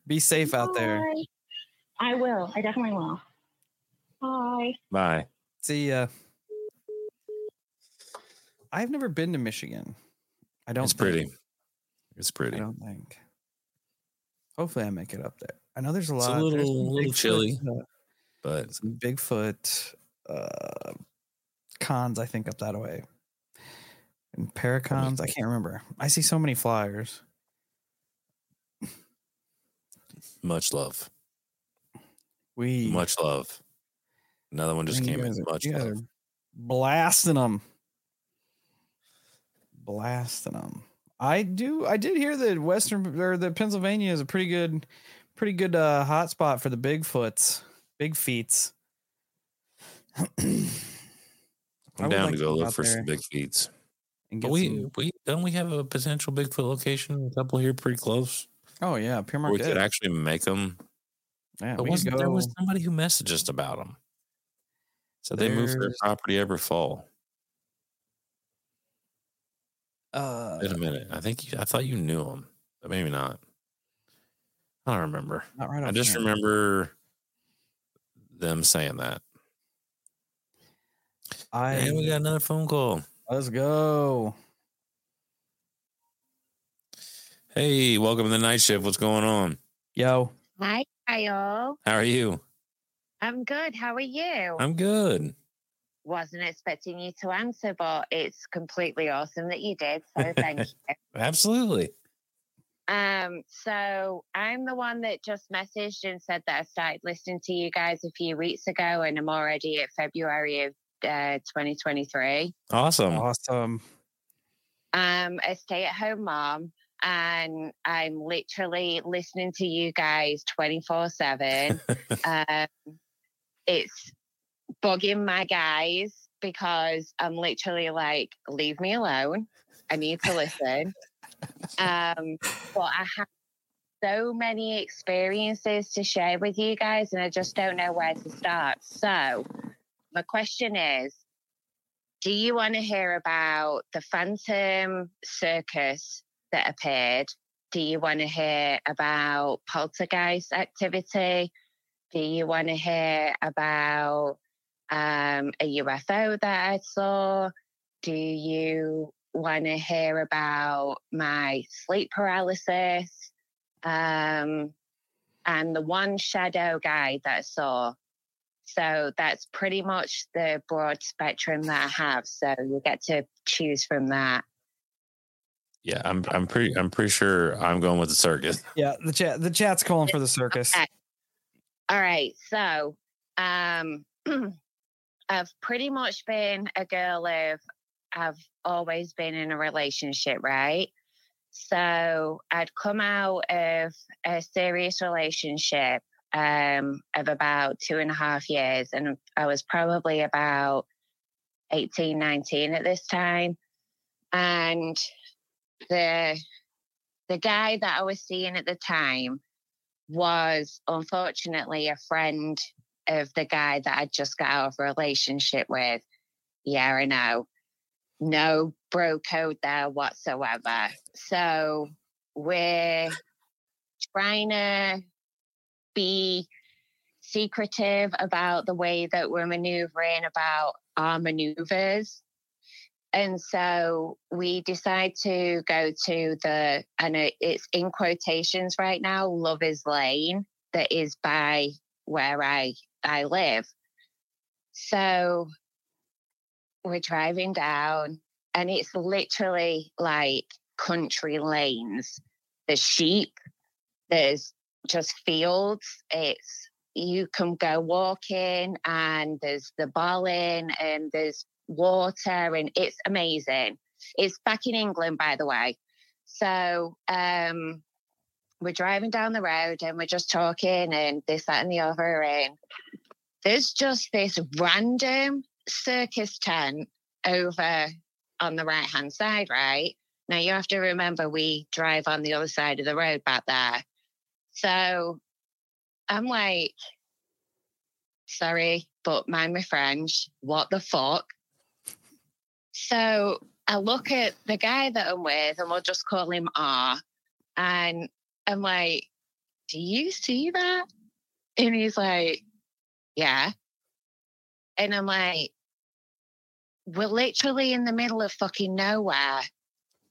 Be safe out there. I will. I definitely will. Bye. Bye. See ya. I've never been to Michigan. I don't think It's think. pretty. It's pretty. I don't think. Hopefully, I make it up there. I know there's a It's a lot. there's little- little Bigfoot, chilly. uh, But some Bigfoot uh, cons, I think, up that way. And paracons, I can't remember. I see so many flyers. much love. We Much love. Another one just came in. are- Much love. blasting them, blasting them. I do. I did hear that Western or the Pennsylvania is a pretty good, pretty good uh, hot spot for the Bigfoots, big feets. I I'm down like to to go go look for some big feets. and But we some- we don't we have a potential Bigfoot location, a couple here pretty close. oh yeah, Pure Where we could actually make them. Yeah, But wasn't there was somebody who messaged us about them? So they move their property every fall. uh, Wait a minute. I think you, I thought you knew them, but maybe not. I don't remember. not right I just hand. remember them saying that. I And we got another phone call. let's go. Hey, welcome to the night shift. What's going on? Yo, Hi, Kyle. How are you? I'm good. How are you? I'm good. Wasn't expecting you to answer, but it's completely awesome that you did. So thank you. Absolutely. Um, so I'm the one that just messaged and said that I started listening to you guys a few weeks ago, and I'm already at February of uh, 2023. Awesome. awesome. I'm a stay-at-home mom, and I'm literally listening to you guys 24 seven. um, it's bugging my guys because I'm literally like, leave me alone. I need to listen. um, but I have so many experiences to share with you guys, and I just don't know where to start. So, my question is Do you want to hear about the Phantom Circus that appeared? Do you want to hear about poltergeist activity? Do you want to hear about um, a UFO that I saw? Do you want to hear about my sleep paralysis? Um, and the one shadow guy that I saw. So that's pretty much the broad spectrum that I have. So you get to choose from that. Yeah, I'm I'm pretty I'm pretty sure I'm going with the circus. Yeah, the chat the chat's calling for the circus. Okay. All right. So um I've pretty much been a girl of I've always been in a relationship, right? So I'd come out of a serious relationship um, of about two and a half years, and I was probably about 18, 19 at this time. And the the guy that I was seeing at the time was unfortunately a friend of the guy that I just got out of a relationship with. Yeah, I know. No bro code there whatsoever. So we're trying to be secretive about the way that we're maneuvering about our maneuvers. And so we decide to go to the, and it's in quotations right now, Lover's Lane, that is by where I, I live. So we're driving down and it's literally like country lanes. There's sheep, there's just fields. It's you can go walking and there's the bowling and there's water and it's amazing. It's back in England, by the way. So um, we're driving down the road and we're just talking and this, that, and the other. And there's just this random circus tent over on the right hand side, right? Now you have to remember we drive on the other side of the road back there. So I'm like, sorry, but mind my French, what the fuck? So I look at the guy that I'm with, and we'll just call him R. And I'm like, Do you see that? And he's like, Yeah. And I'm like, We're literally in the middle of fucking nowhere.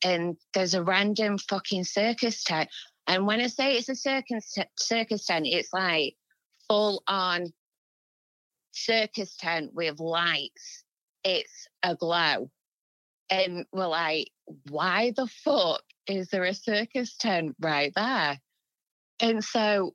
And there's a random fucking circus tent. And when I say it's a circus circus tent, it's like full on circus tent with lights. It's a glow. And we're like, why the fuck is there a circus tent right there? And so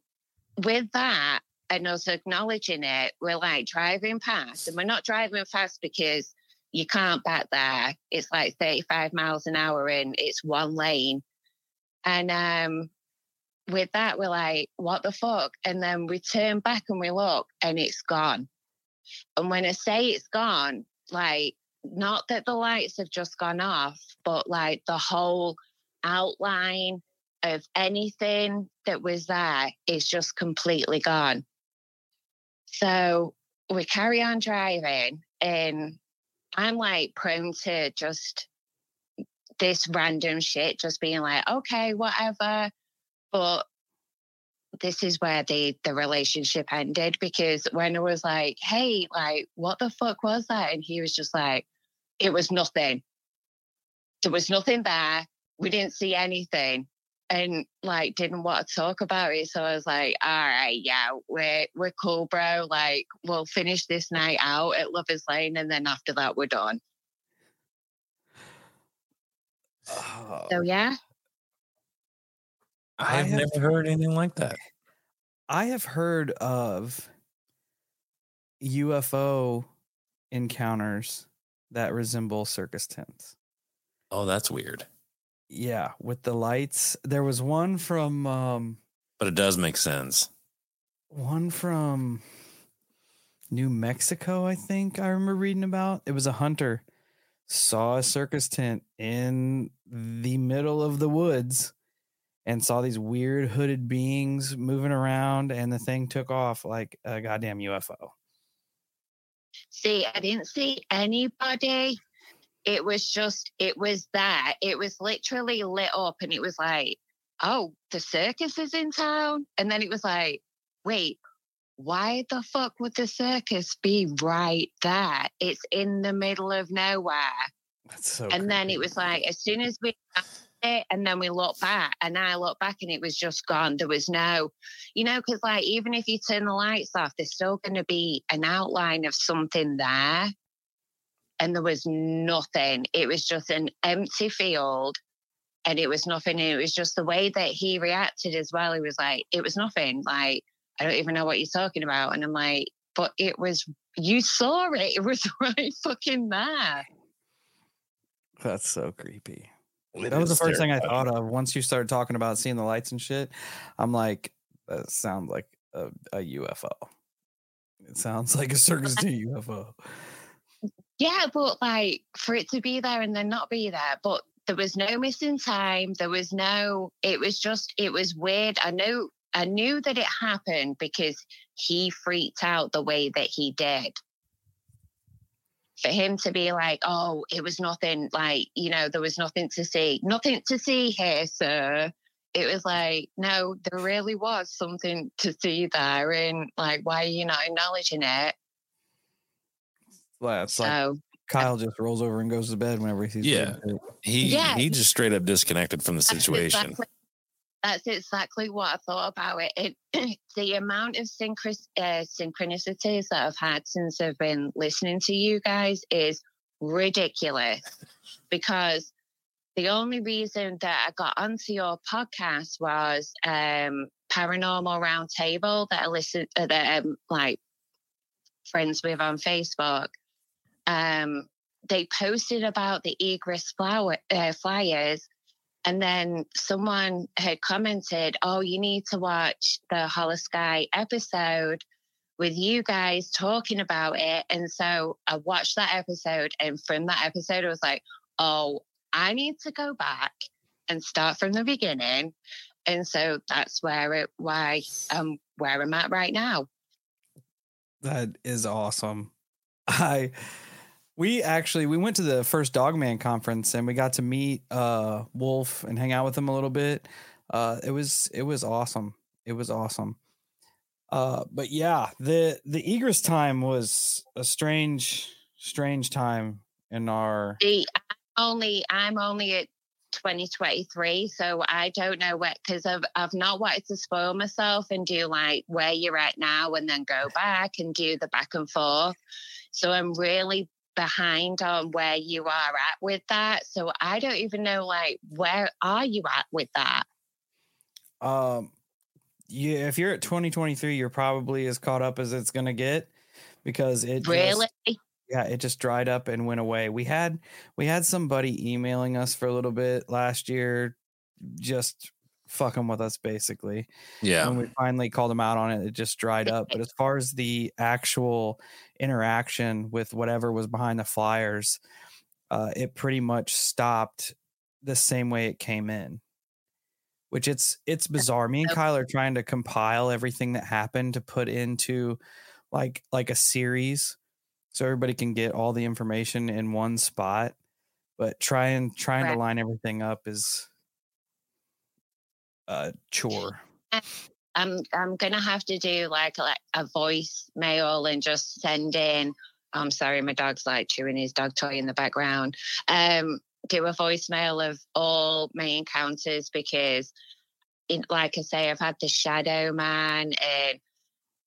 with that and us acknowledging it, we're like driving past. And we're not driving fast because you can't back there. It's like 35 miles an hour and it's one lane. And um with that, we're like, what the fuck? And then we turn back and we look and it's gone. And when I say it's gone, like, not that the lights have just gone off, but like the whole outline of anything that was there is just completely gone. So we carry on driving, and I'm like prone to just this random shit, just being like, okay, whatever. But this is where the the relationship ended because when it was like, hey, like, what the fuck was that? And he was just like, it was nothing. There was nothing there. We didn't see anything. And like didn't want to talk about it. So I was like, all right, yeah, we're we're cool, bro. Like, we'll finish this night out at Lover's Lane and then after that we're done. Oh, So yeah. I I have have- never heard anything like that. I have heard of UFO encounters that resemble circus tents. Oh, that's weird. Yeah, with the lights. There was one from um But it does make sense. one from New Mexico, I think I remember reading about. It was a hunter saw a circus tent in the middle of the woods and saw these weird hooded beings moving around and the thing took off like a goddamn UFO. See, I didn't see anybody. It was just, it was there. It was literally lit up and it was like, oh, the circus is in town. And then it was like, wait, why the fuck would the circus be right there? It's in the middle of nowhere. That's so and then it was like, as soon as we it, and then we looked back, and I looked back, and it was just gone. There was no, you know, because like even if you turn the lights off, there's still going to be an outline of something there. And there was nothing. It was just an empty field, and it was nothing. And it was just the way that he reacted as well. He was like, it was nothing. Like I don't even know what you're talking about. And I'm like, but it was. You saw it. It was right fucking there. That's so creepy. It That was the is first thing I thought of. Once you started talking about seeing the lights and shit, I'm like, that sounds like a, a UFO. It sounds like a circus to UFO. Yeah, but like for it to be there and then not be there, but there was no missing time. There was no, it was just, it was weird. I knew, I knew that it happened because he freaked out the way that he did. For him to be like, oh, it was nothing, like, you know, there was nothing to see, nothing to see here, sir. It was like, no, there really was something to see there. And like, why are you not acknowledging it? Well, it's like So, uh Kyle just rolls over and goes to bed whenever he sees. Yeah. He Yeah. he just straight up disconnected from the That's situation. Exactly, that's exactly what I thought about it. it the amount of synchro- uh, synchronicities that I've had since I've been listening to you guys is ridiculous because the only reason that I got onto your podcast was um, Paranormal Roundtable that I listened uh, that I'm like friends with on Facebook. Um, they posted about the egress flower uh, flyers and then someone had commented, Oh, you need to watch the Holosky episode with you guys talking about it. And so I watched that episode. And from that episode, I was like, Oh, I need to go back and start from the beginning. And so that's where it, why um where I'm at right now. That is awesome. I we actually we went to the first Dogman conference and we got to meet uh Wolf and hang out with him a little bit. Uh it was it was awesome. It was awesome. Uh but yeah, the the egress time was a strange strange time in our I'm only I'm only at 2023, so I don't know what because I've I've not wanted to spoil myself and do like where you're at now and then go back and do the back and forth. So I'm really behind on where you are at with that. So I don't even know like where are you at with that? um yeah, if you're at 2023, you're probably as caught up as it's gonna get because it just- Really? yeah it just dried up and went away we had we had somebody emailing us for a little bit last year just fucking with us basically. Yeah. when we finally called them out on it it just dried up. But as far as the actual interaction with whatever was behind the flyers uh, it pretty much stopped the same way it came in. Which it's it's bizarre. Me and kyle are trying to compile everything that happened to put into like like a series so everybody can get all the information in one spot. But trying trying Right. to line everything up is a chore I'm I'm gonna have to do like like a voice mail and just send in. I'm sorry, my dog's like chewing his dog toy in the background. Um, do a voicemail of all my encounters because, in, like I say, I've had the Shadow Man and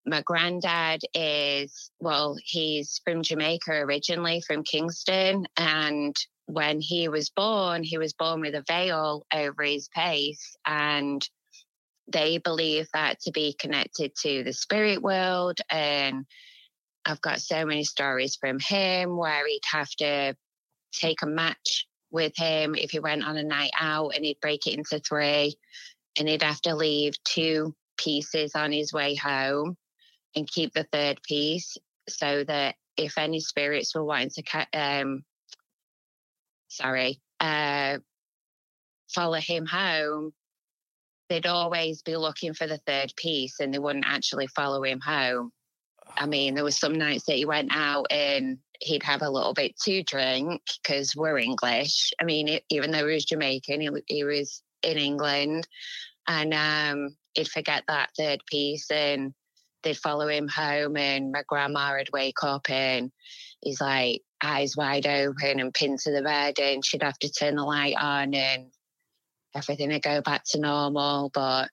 my granddad is well, he's from Jamaica originally, from Kingston, and when he was born, he was born with a veil over his face and they believe that to be connected to the spirit world. And I've got so many stories from him where he'd have to take a match with him if he went on a night out and he'd break it into three and he'd have to leave two pieces on his way home and keep the third piece so that if any spirits were wanting to um sorry uh follow him home they'd always be looking for the third piece and they wouldn't actually follow him home. I mean, there was some nights that he went out and he'd have a little bit to drink because we're English. I mean, it, even though he was Jamaican, he, he was in England and um, he'd forget that third piece and they'd follow him home and my grandma would wake up and he's like eyes wide open and pinned to the bed and she'd have to turn the light on and everything would go back to normal. But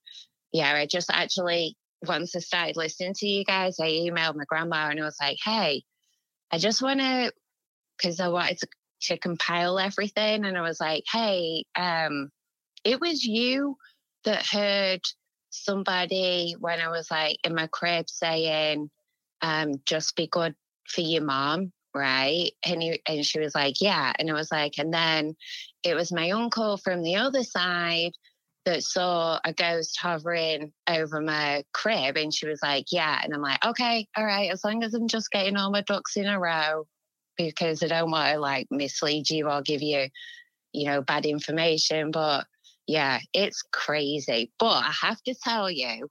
yeah, I just actually, once I started listening to you guys, I emailed my grandma and I was like, hey, I just want to, because I wanted to, to compile everything. And I was like, hey, um, it was you that heard somebody when I was like in my crib saying, um, just be good for your mom. Right. And, he, and she was like, yeah. And I was like, and then it was my uncle from the other side that saw a ghost hovering over my crib and she was like yeah and i'm like okay all right as long as i'm just getting all my ducks in a row because i don't want to like mislead you or give you you know bad information but yeah it's crazy but i have to tell you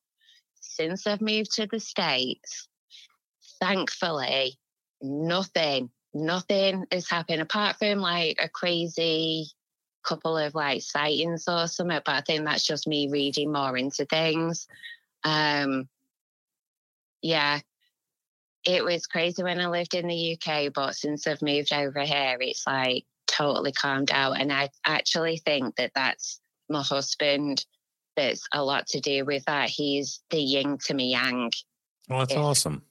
since i've moved to the states thankfully nothing nothing has happened apart from like a crazy couple of like sightings or something. But I think that's just me reading more into things. Um, yeah, it was crazy when I lived in the UK, but since I've moved over here, it's like totally calmed out. And I actually think that that's my husband. That's a lot to do with that. He's the yin to me yang. Well, that's awesome.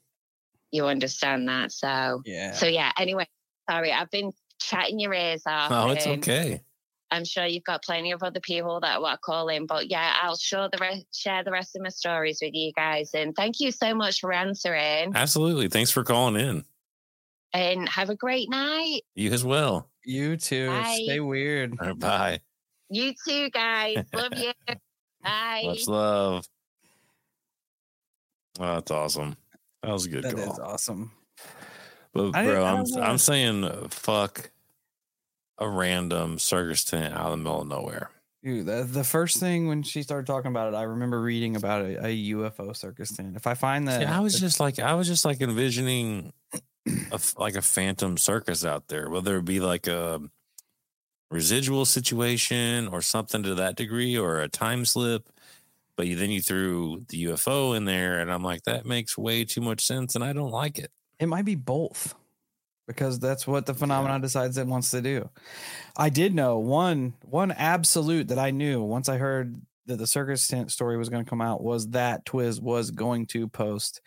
You understand that? So, Yeah. so yeah. Anyway, sorry, I've been chatting your ears off. Oh, it's okay. I'm sure you've got plenty of other people that want to call in, but yeah, I'll show the re- share the rest of my stories with you guys. And thank you so much for answering. Absolutely. Thanks for calling in. And have a great night. You as well. You too. Bye. Stay weird. All right, bye. You too, guys. Love you. Bye. Much love. Oh, that's awesome. That was a good That call. is awesome. But bro, I I'm don't. I'm saying uh, fuck a random circus tent out of the middle of nowhere. Dude, the, the first thing when she started talking about it, I remember reading about a, a UFO circus tent. If I find that, See, I was that- just like I was just like envisioning a f like a phantom circus out there, whether it be like a residual situation or something to that degree or a time slip. But you, then you threw the UFO in there, and I'm like, that makes way too much sense, and I don't like it. it might be both because that's what the phenomenon decides it wants to do. I did know one one absolute that I knew once I heard that the circus tent story was going to come out was that Twiz was going to post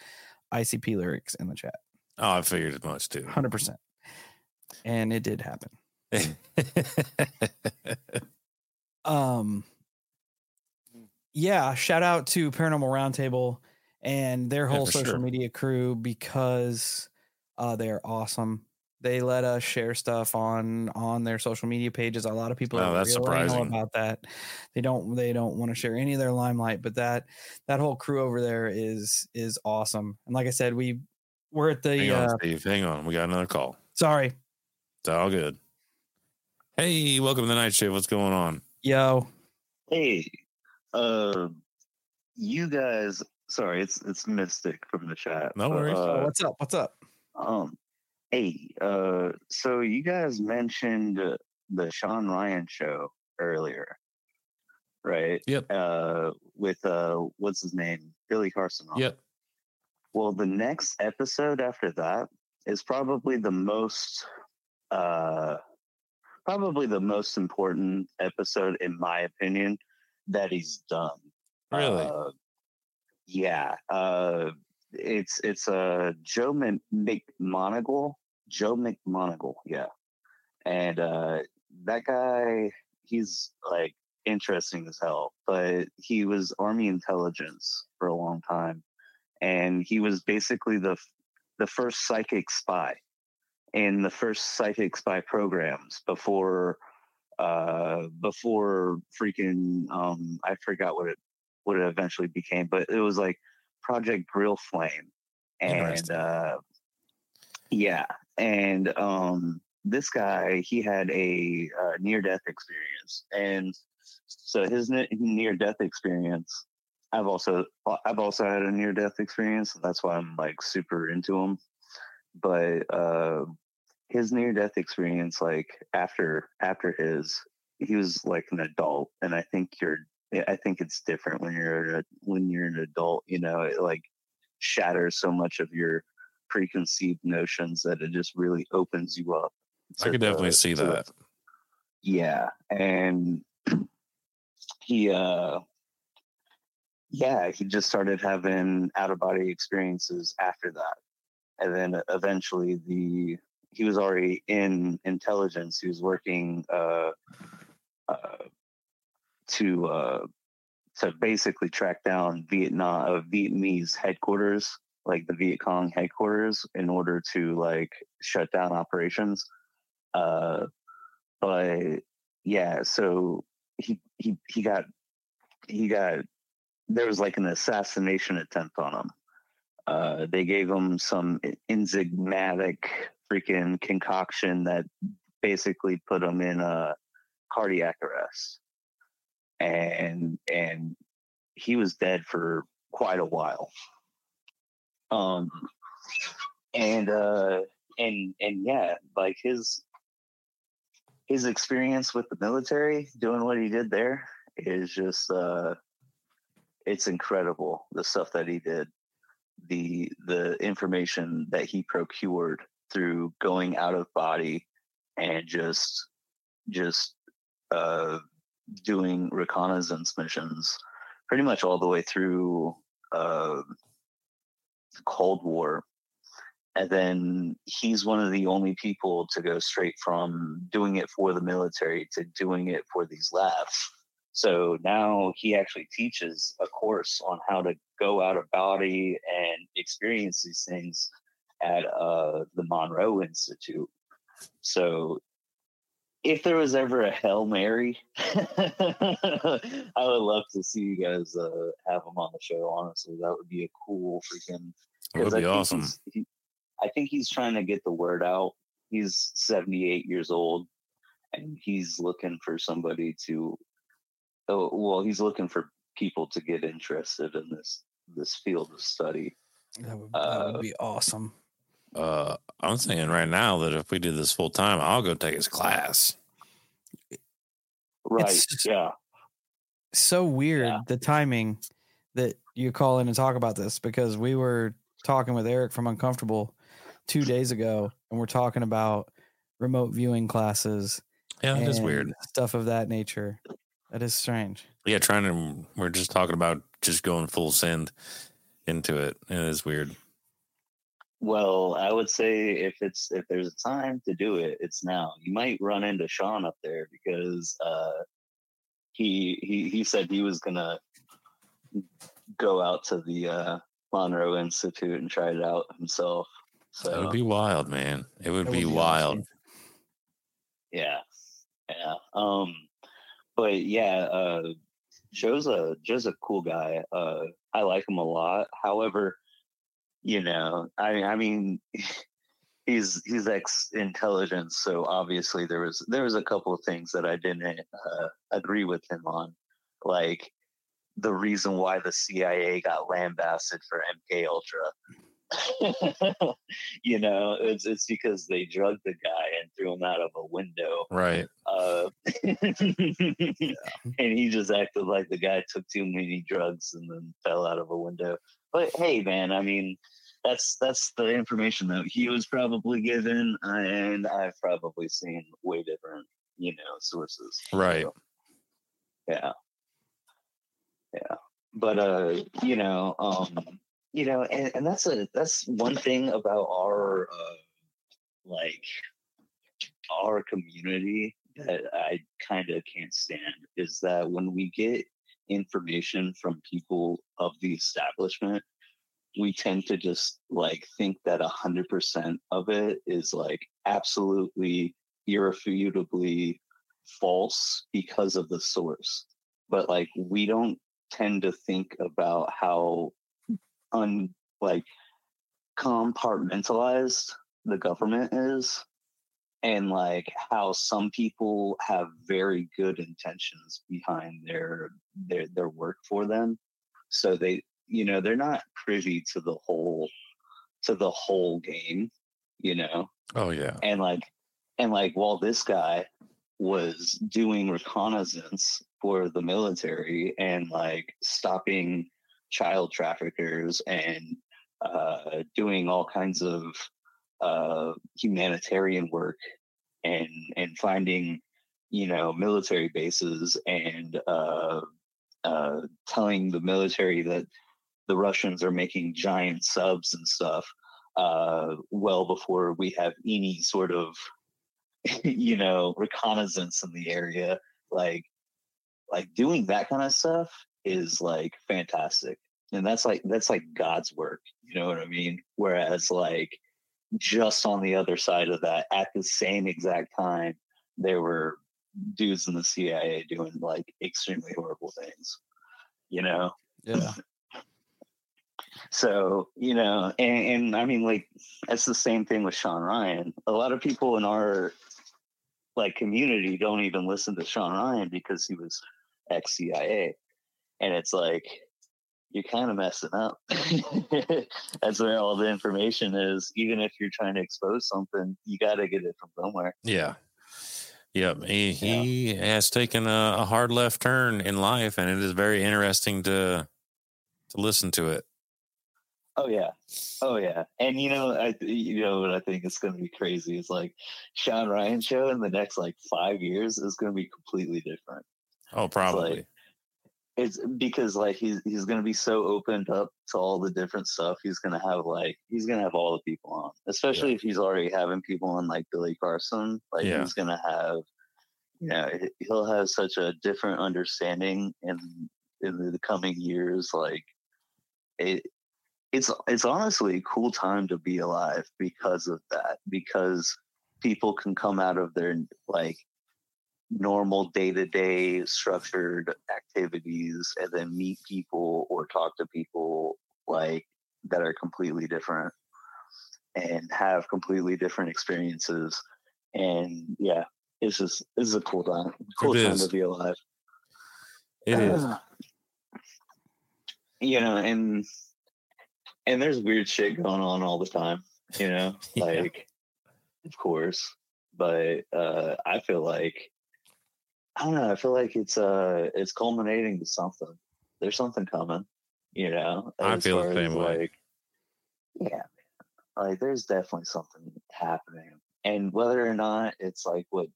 ICP lyrics in the chat, Oh, I figured as much too. hundred percent, and it did happen. um yeah shout out to paranormal roundtable and their whole for social sure. media crew because uh they're awesome they let us share stuff on on their social media pages a lot of people Oh, are that's surprising. about that they don't they don't want to share any of their limelight but that that whole crew over there is is awesome and like i said we we're at the hang uh on, Steve. Hang on. We got another call. sorry It's all good. Hey, welcome to the night shift. What's going on? yo Hey, uh, you guys. Sorry, it's it's Mystic from the chat. No but, worries. Oh, Uh, what's up what's up um, hey, uh, so you guys mentioned uh, the Sean Ryan show earlier, right? Yep. Uh, with uh, what's his name, Billy Carson. on. Yep. Well, the next episode after that is probably the most, uh, probably the most important episode, in my opinion, that he's done. Really? Uh, yeah. Uh, it's it's uh, Joe Mc- McMoneagle. Joe McMoneagle. Yeah. And uh, that guy, he's like interesting as hell. But he was Army intelligence for a long time, and he was basically the the first psychic spy in the first psychics by programs before uh before freaking um i forgot what it what it eventually became but it was like project grill flame. And uh yeah and um this guy he had a uh, near death experience and so his near death experience i've also i've also had a near death experience that's why i'm like super into him but uh his near death experience like after after his he was like an adult and i think you're i think it's different when you're a, when you're an adult you know it like shatters so much of your preconceived notions that it just really opens you up I could definitely the- see to the- that. yeah and he uh yeah he just started having out of body experiences after that and then eventually the he was already in intelligence. He was working uh uh to uh to basically track down vietnam uh, vietnamese headquarters like the viet cong headquarters in order to like shut down operations. Uh but yeah so he he he got he got there was like an assassination attempt on him uh they gave him some enzymatic freaking concoction that basically put him in a cardiac arrest and and he was dead for quite a while um and uh and and yeah, like his his experience with the military, doing what he did there, is just uh, it's incredible. The stuff that he did, the the information that he procured through going out of body and just just uh, doing reconnaissance missions, pretty much all the way through uh, the Cold War. And then he's one of the only people to go straight from doing it for the military to doing it for these labs. So now he actually teaches a course on how to go out of body and experience these things at uh, the Monroe Institute. So if there was ever a Hail Mary, I would love to see you guys uh, have him on the show. Honestly, that would be a cool freaking. It would I be think awesome. He, I think he's trying to get the word out. He's 78 years old, and he's looking for somebody to. Oh, well, he's looking for people to get interested in this this field of study. That would, that Uh, would be awesome. Uh, I'm saying right now that if we did this full time, I'll go take his class. Right? It's- yeah. so weird Yeah. the timing that you call in and talk about this because we were talking with Eric from Uncomfortable two days ago and we're talking about remote viewing classes. Yeah, it is weird. Stuff of that nature. That is strange. Yeah, trying to. We're just talking about just going full send into it. It is weird. Well, I would say if it's if there's a time to do it, it's now. You might run into Sean up there because uh, he he he said he was gonna go out to the uh, Monroe Institute and try it out himself. So it would be wild, man. It would That be would be wild. yeah, yeah. Um, but yeah, uh, Joe's a Joe's a cool guy. Uh, I like him a lot. However, you know, I I mean, he's he's ex intelligence, so obviously there was there was a couple of things that I didn't uh, agree with him on, like the reason why the CIA got lambasted for MK Ultra. you know, it's it's because they drugged the guy and threw him out of a window. Right. Uh, and he just acted like the guy took too many drugs and then fell out of a window. But hey, man, I mean, that's that's the information that he was probably given, and I've probably seen way different, you know, sources. Right. So, yeah, yeah. But uh, you know, um, you know, and, and that's a that's one thing about our uh, like our community that I kind of can't stand is that when we get information from people of the establishment, we tend to just like think that a hundred percent of it is like absolutely irrefutably false because of the source. But like we don't tend to think about how un like compartmentalized the government is and like how some people have very good intentions behind their their their work for them so they you know they're not privy to the whole to the whole game you know Oh yeah. and like and like while this guy was doing reconnaissance for the military and like stopping child traffickers and uh, doing all kinds of uh, humanitarian work and and finding you know military bases and uh, uh, telling the military that the Russians are making giant subs and stuff uh, well before we have any sort of you know reconnaissance in the area. Like like doing that kind of stuff is like fantastic and that's like that's like god's work you know what i mean whereas like just on the other side of that at the same exact time there were dudes in the cia doing like extremely horrible things you know Yeah. so, you know, and, and I mean, like, that's the same thing with Sean Ryan. A lot of people in our like community don't even listen to Sean Ryan because he was ex CIA. And it's like, you're kind of messing up. That's where all the information is. Even if you're trying to expose something, you got to get it from somewhere. Yeah. Yep. He, he has taken a, a hard left turn in life, and it is very interesting to to listen to it. Oh yeah, oh yeah, and you know, I you know what I think is going to be crazy is like Sean Ryan show in the next like five years is going to be completely different. Oh, probably. It's because like he's he's going to be so opened up to all the different stuff. He's going to have like he's going to have all the people on, especially if he's already having people on like Billy Carson. Like Yeah. he's going to have, you know, he- he'll have such a different understanding in in the coming years. Like it, it's it's honestly a cool time to be alive because of that. Because people can come out of their like normal day to day structured activities and then meet people or talk to people like that are completely different and have completely different experiences. And yeah, it's just it's a cool time. Cool It time is. to be alive. It is. You know, and and there's weird shit going on all the time, you know? Yeah. Like of course. But uh I feel like I don't know, I feel like it's uh it's culminating to something. There's something coming, you know. I feel the same way. Like, yeah. Like there's definitely something happening. And whether or not it's like what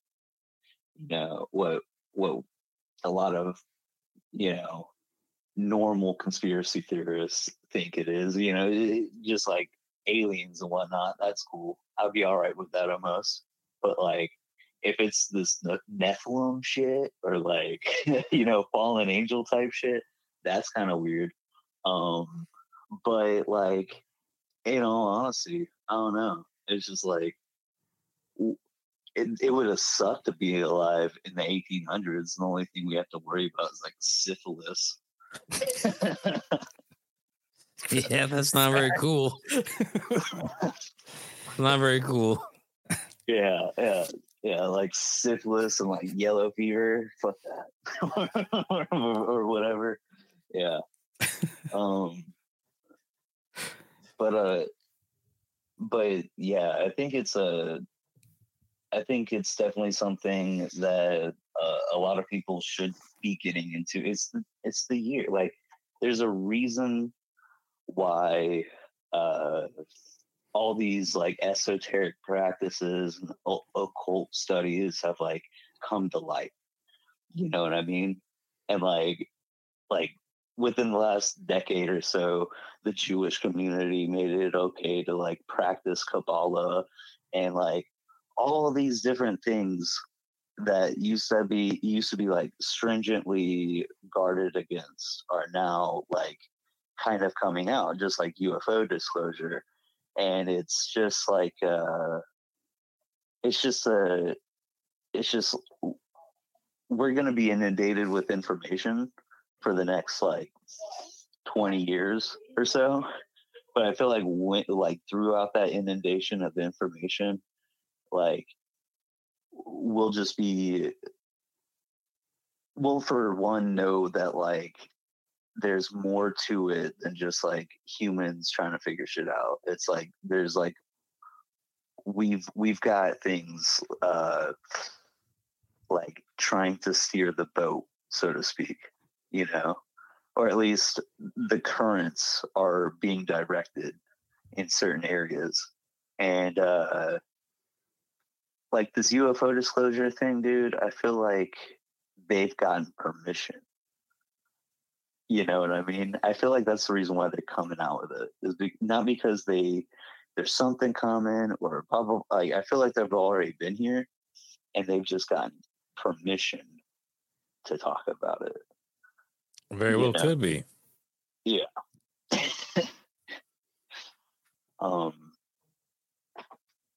you know, what what a lot of you know normal conspiracy theorists think it is. You know, it- just like aliens and whatnot. That's cool. I'd be all right with that almost. But like, if it's this Ne- Nephilim shit or like you know fallen angel type shit, that's kind of weird. Um, but like, in all honesty, I don't know. It's just like. It, it would have sucked to be alive in the 1800s. The only thing we have to worry about is like syphilis. Yeah, that's not very cool. not very cool. Yeah, yeah, yeah, like syphilis and like yellow fever. Fuck that, or, or whatever. Yeah. Um. But uh, but yeah, I think it's a. I think it's definitely something that uh, a lot of people should be getting into. It's the, it's the year. Like, there's a reason why uh all these like esoteric practices and occult studies have like come to light. You know what I mean? And like, like within the last decade or so, the Jewish community made it okay to like practice Kabbalah and like all these different things that used to be used to be like stringently guarded against are now like kind of coming out, just like UFO disclosure and it's just like uh it's just a it's just we're going to be inundated with information for the next like 20 years or so. But i feel like when, like throughout that inundation of information like we'll just be we'll for one know that like there's more to it than just like humans trying to figure shit out. It's like there's like we've we've got things uh like trying to steer the boat, so to speak, you know, or at least the currents are being directed in certain areas. And uh like this UFO disclosure thing, dude, I feel like they've gotten permission you know what I mean? I feel like that's the reason why they're coming out with it. Is be, not because they there's something coming or probably like I feel like they've already been here and they've just gotten permission to talk about it. Very You well know. could be. Yeah. um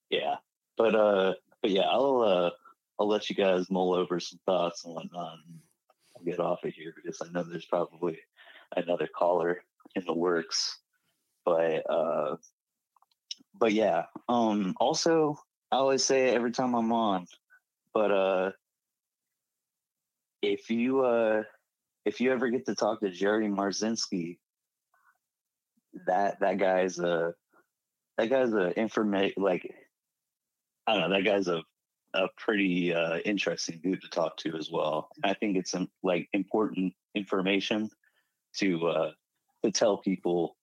yeah. But uh but yeah, I'll uh I'll let you guys mull over some thoughts and whatnot and get off of here because I know there's probably another caller in the works. But uh but yeah. Um also I always say every time I'm on, but uh if you uh if you ever get to talk to Jerry Marzinsky, that that guy's a that guy's a information like I don't know that guy's a a pretty uh, interesting dude to talk to as well. I think it's um, like important information to uh, to tell people,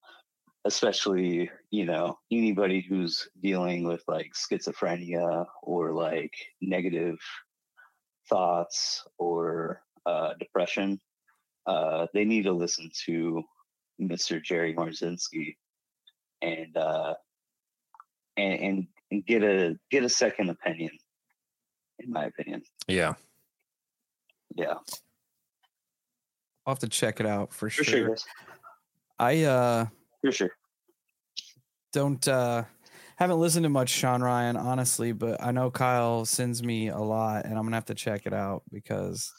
especially you know anybody who's dealing with like schizophrenia or like negative thoughts or uh, depression. Uh, they need to listen to Mr. Jerry Marzinsky and uh, and and get a get a second opinion in my opinion. Yeah. Yeah. I'll have to check it out for, For sure. sure. I uh For sure. don't uh haven't listened to much Sean Ryan honestly, but I know Kyle sends me a lot and I'm gonna have to check it out because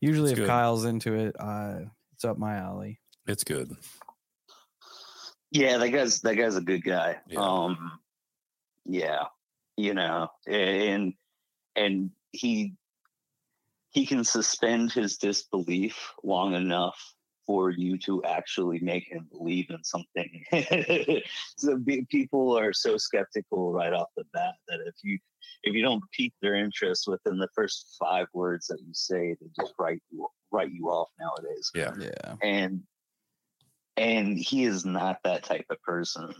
usually It's if good. Kyle's into it, uh it's up my alley. It's good. Yeah, that guy's that guy's a good guy. Yeah. Um yeah. You know, and and he he can suspend his disbelief long enough for you to actually make him believe in something. so be, people are so skeptical right off the bat that if you if you don't pique their interest within the first five words that you say, they just write you write you off nowadays Yeah. Yeah. and and he is not that type of person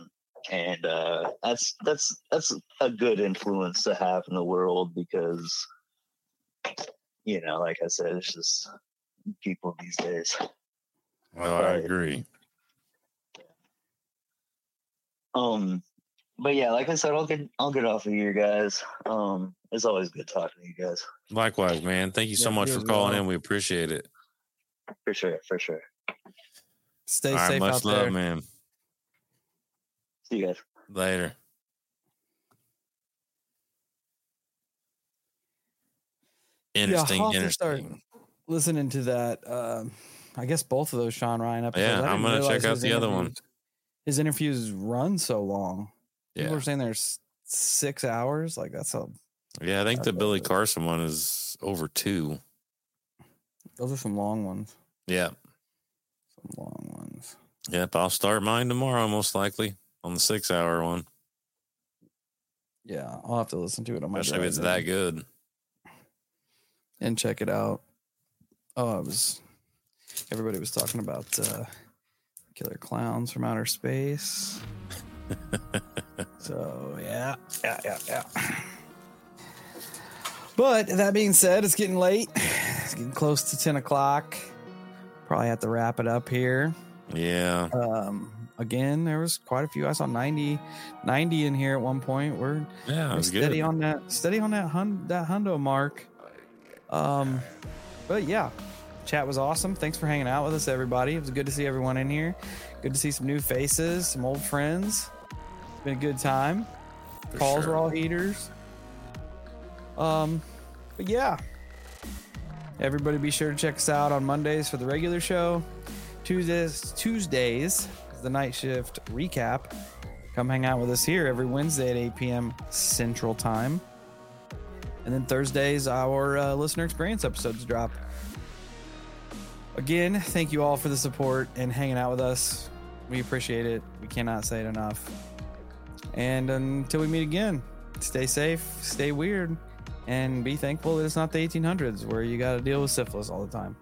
and uh that's that's that's a good influence to have in the world because you know like i said it's just people these days Well, I agree. um but yeah like i said i'll get i'll get off of you guys um it's always good talking to you guys Likewise, man. Thank you so Yeah, much for calling well. in. We appreciate it. for sure for sure Stay All right, safe much out love, there. man. See you guys Later. Interesting, I'll have to start interesting. Listening to that, um, I guess both of those Sean Ryan episodes. Yeah, I I'm didn't gonna check out the other one. His interviews run so long. Yeah. People are saying there's six hours. Like that's a Yeah, I think the Billy what it Carson one is over two. those are some long ones. Yeah. Some long ones. Yep. I'll start mine tomorrow, most likely, on the six hour one. Yeah, I'll have to listen to it on my Especially if it's that good. and check it out. Oh, it was everybody was talking about uh, killer clowns from outer space. so yeah, yeah, yeah, yeah. But that being said, it's getting late. It's getting close to ten o'clock. Probably have to wrap it up here. Yeah. Um, again, there was quite a few. I saw 90, 90 in here at one point. We're Yeah, we're was steady good. on that steady on that hun- that hundo mark. Um but yeah chat was awesome. Thanks for hanging out with us everybody. It was good to see everyone in here. Good to see some new faces some old friends. Been a good time. For calls sure. were all heaters. Um but yeah. Everybody be sure to check us out on mondays for the regular show. Tuesdays tuesdays the night shift recap. Come hang out with us here every wednesday at 8 p.m central time. And then thursdays our uh, listener experience episodes drop. Again thank you all for the support and hanging out with us. We appreciate it. We cannot say it enough. And until we meet again stay safe stay weird and be thankful that it's not the 1800s where you got to deal with syphilis all the time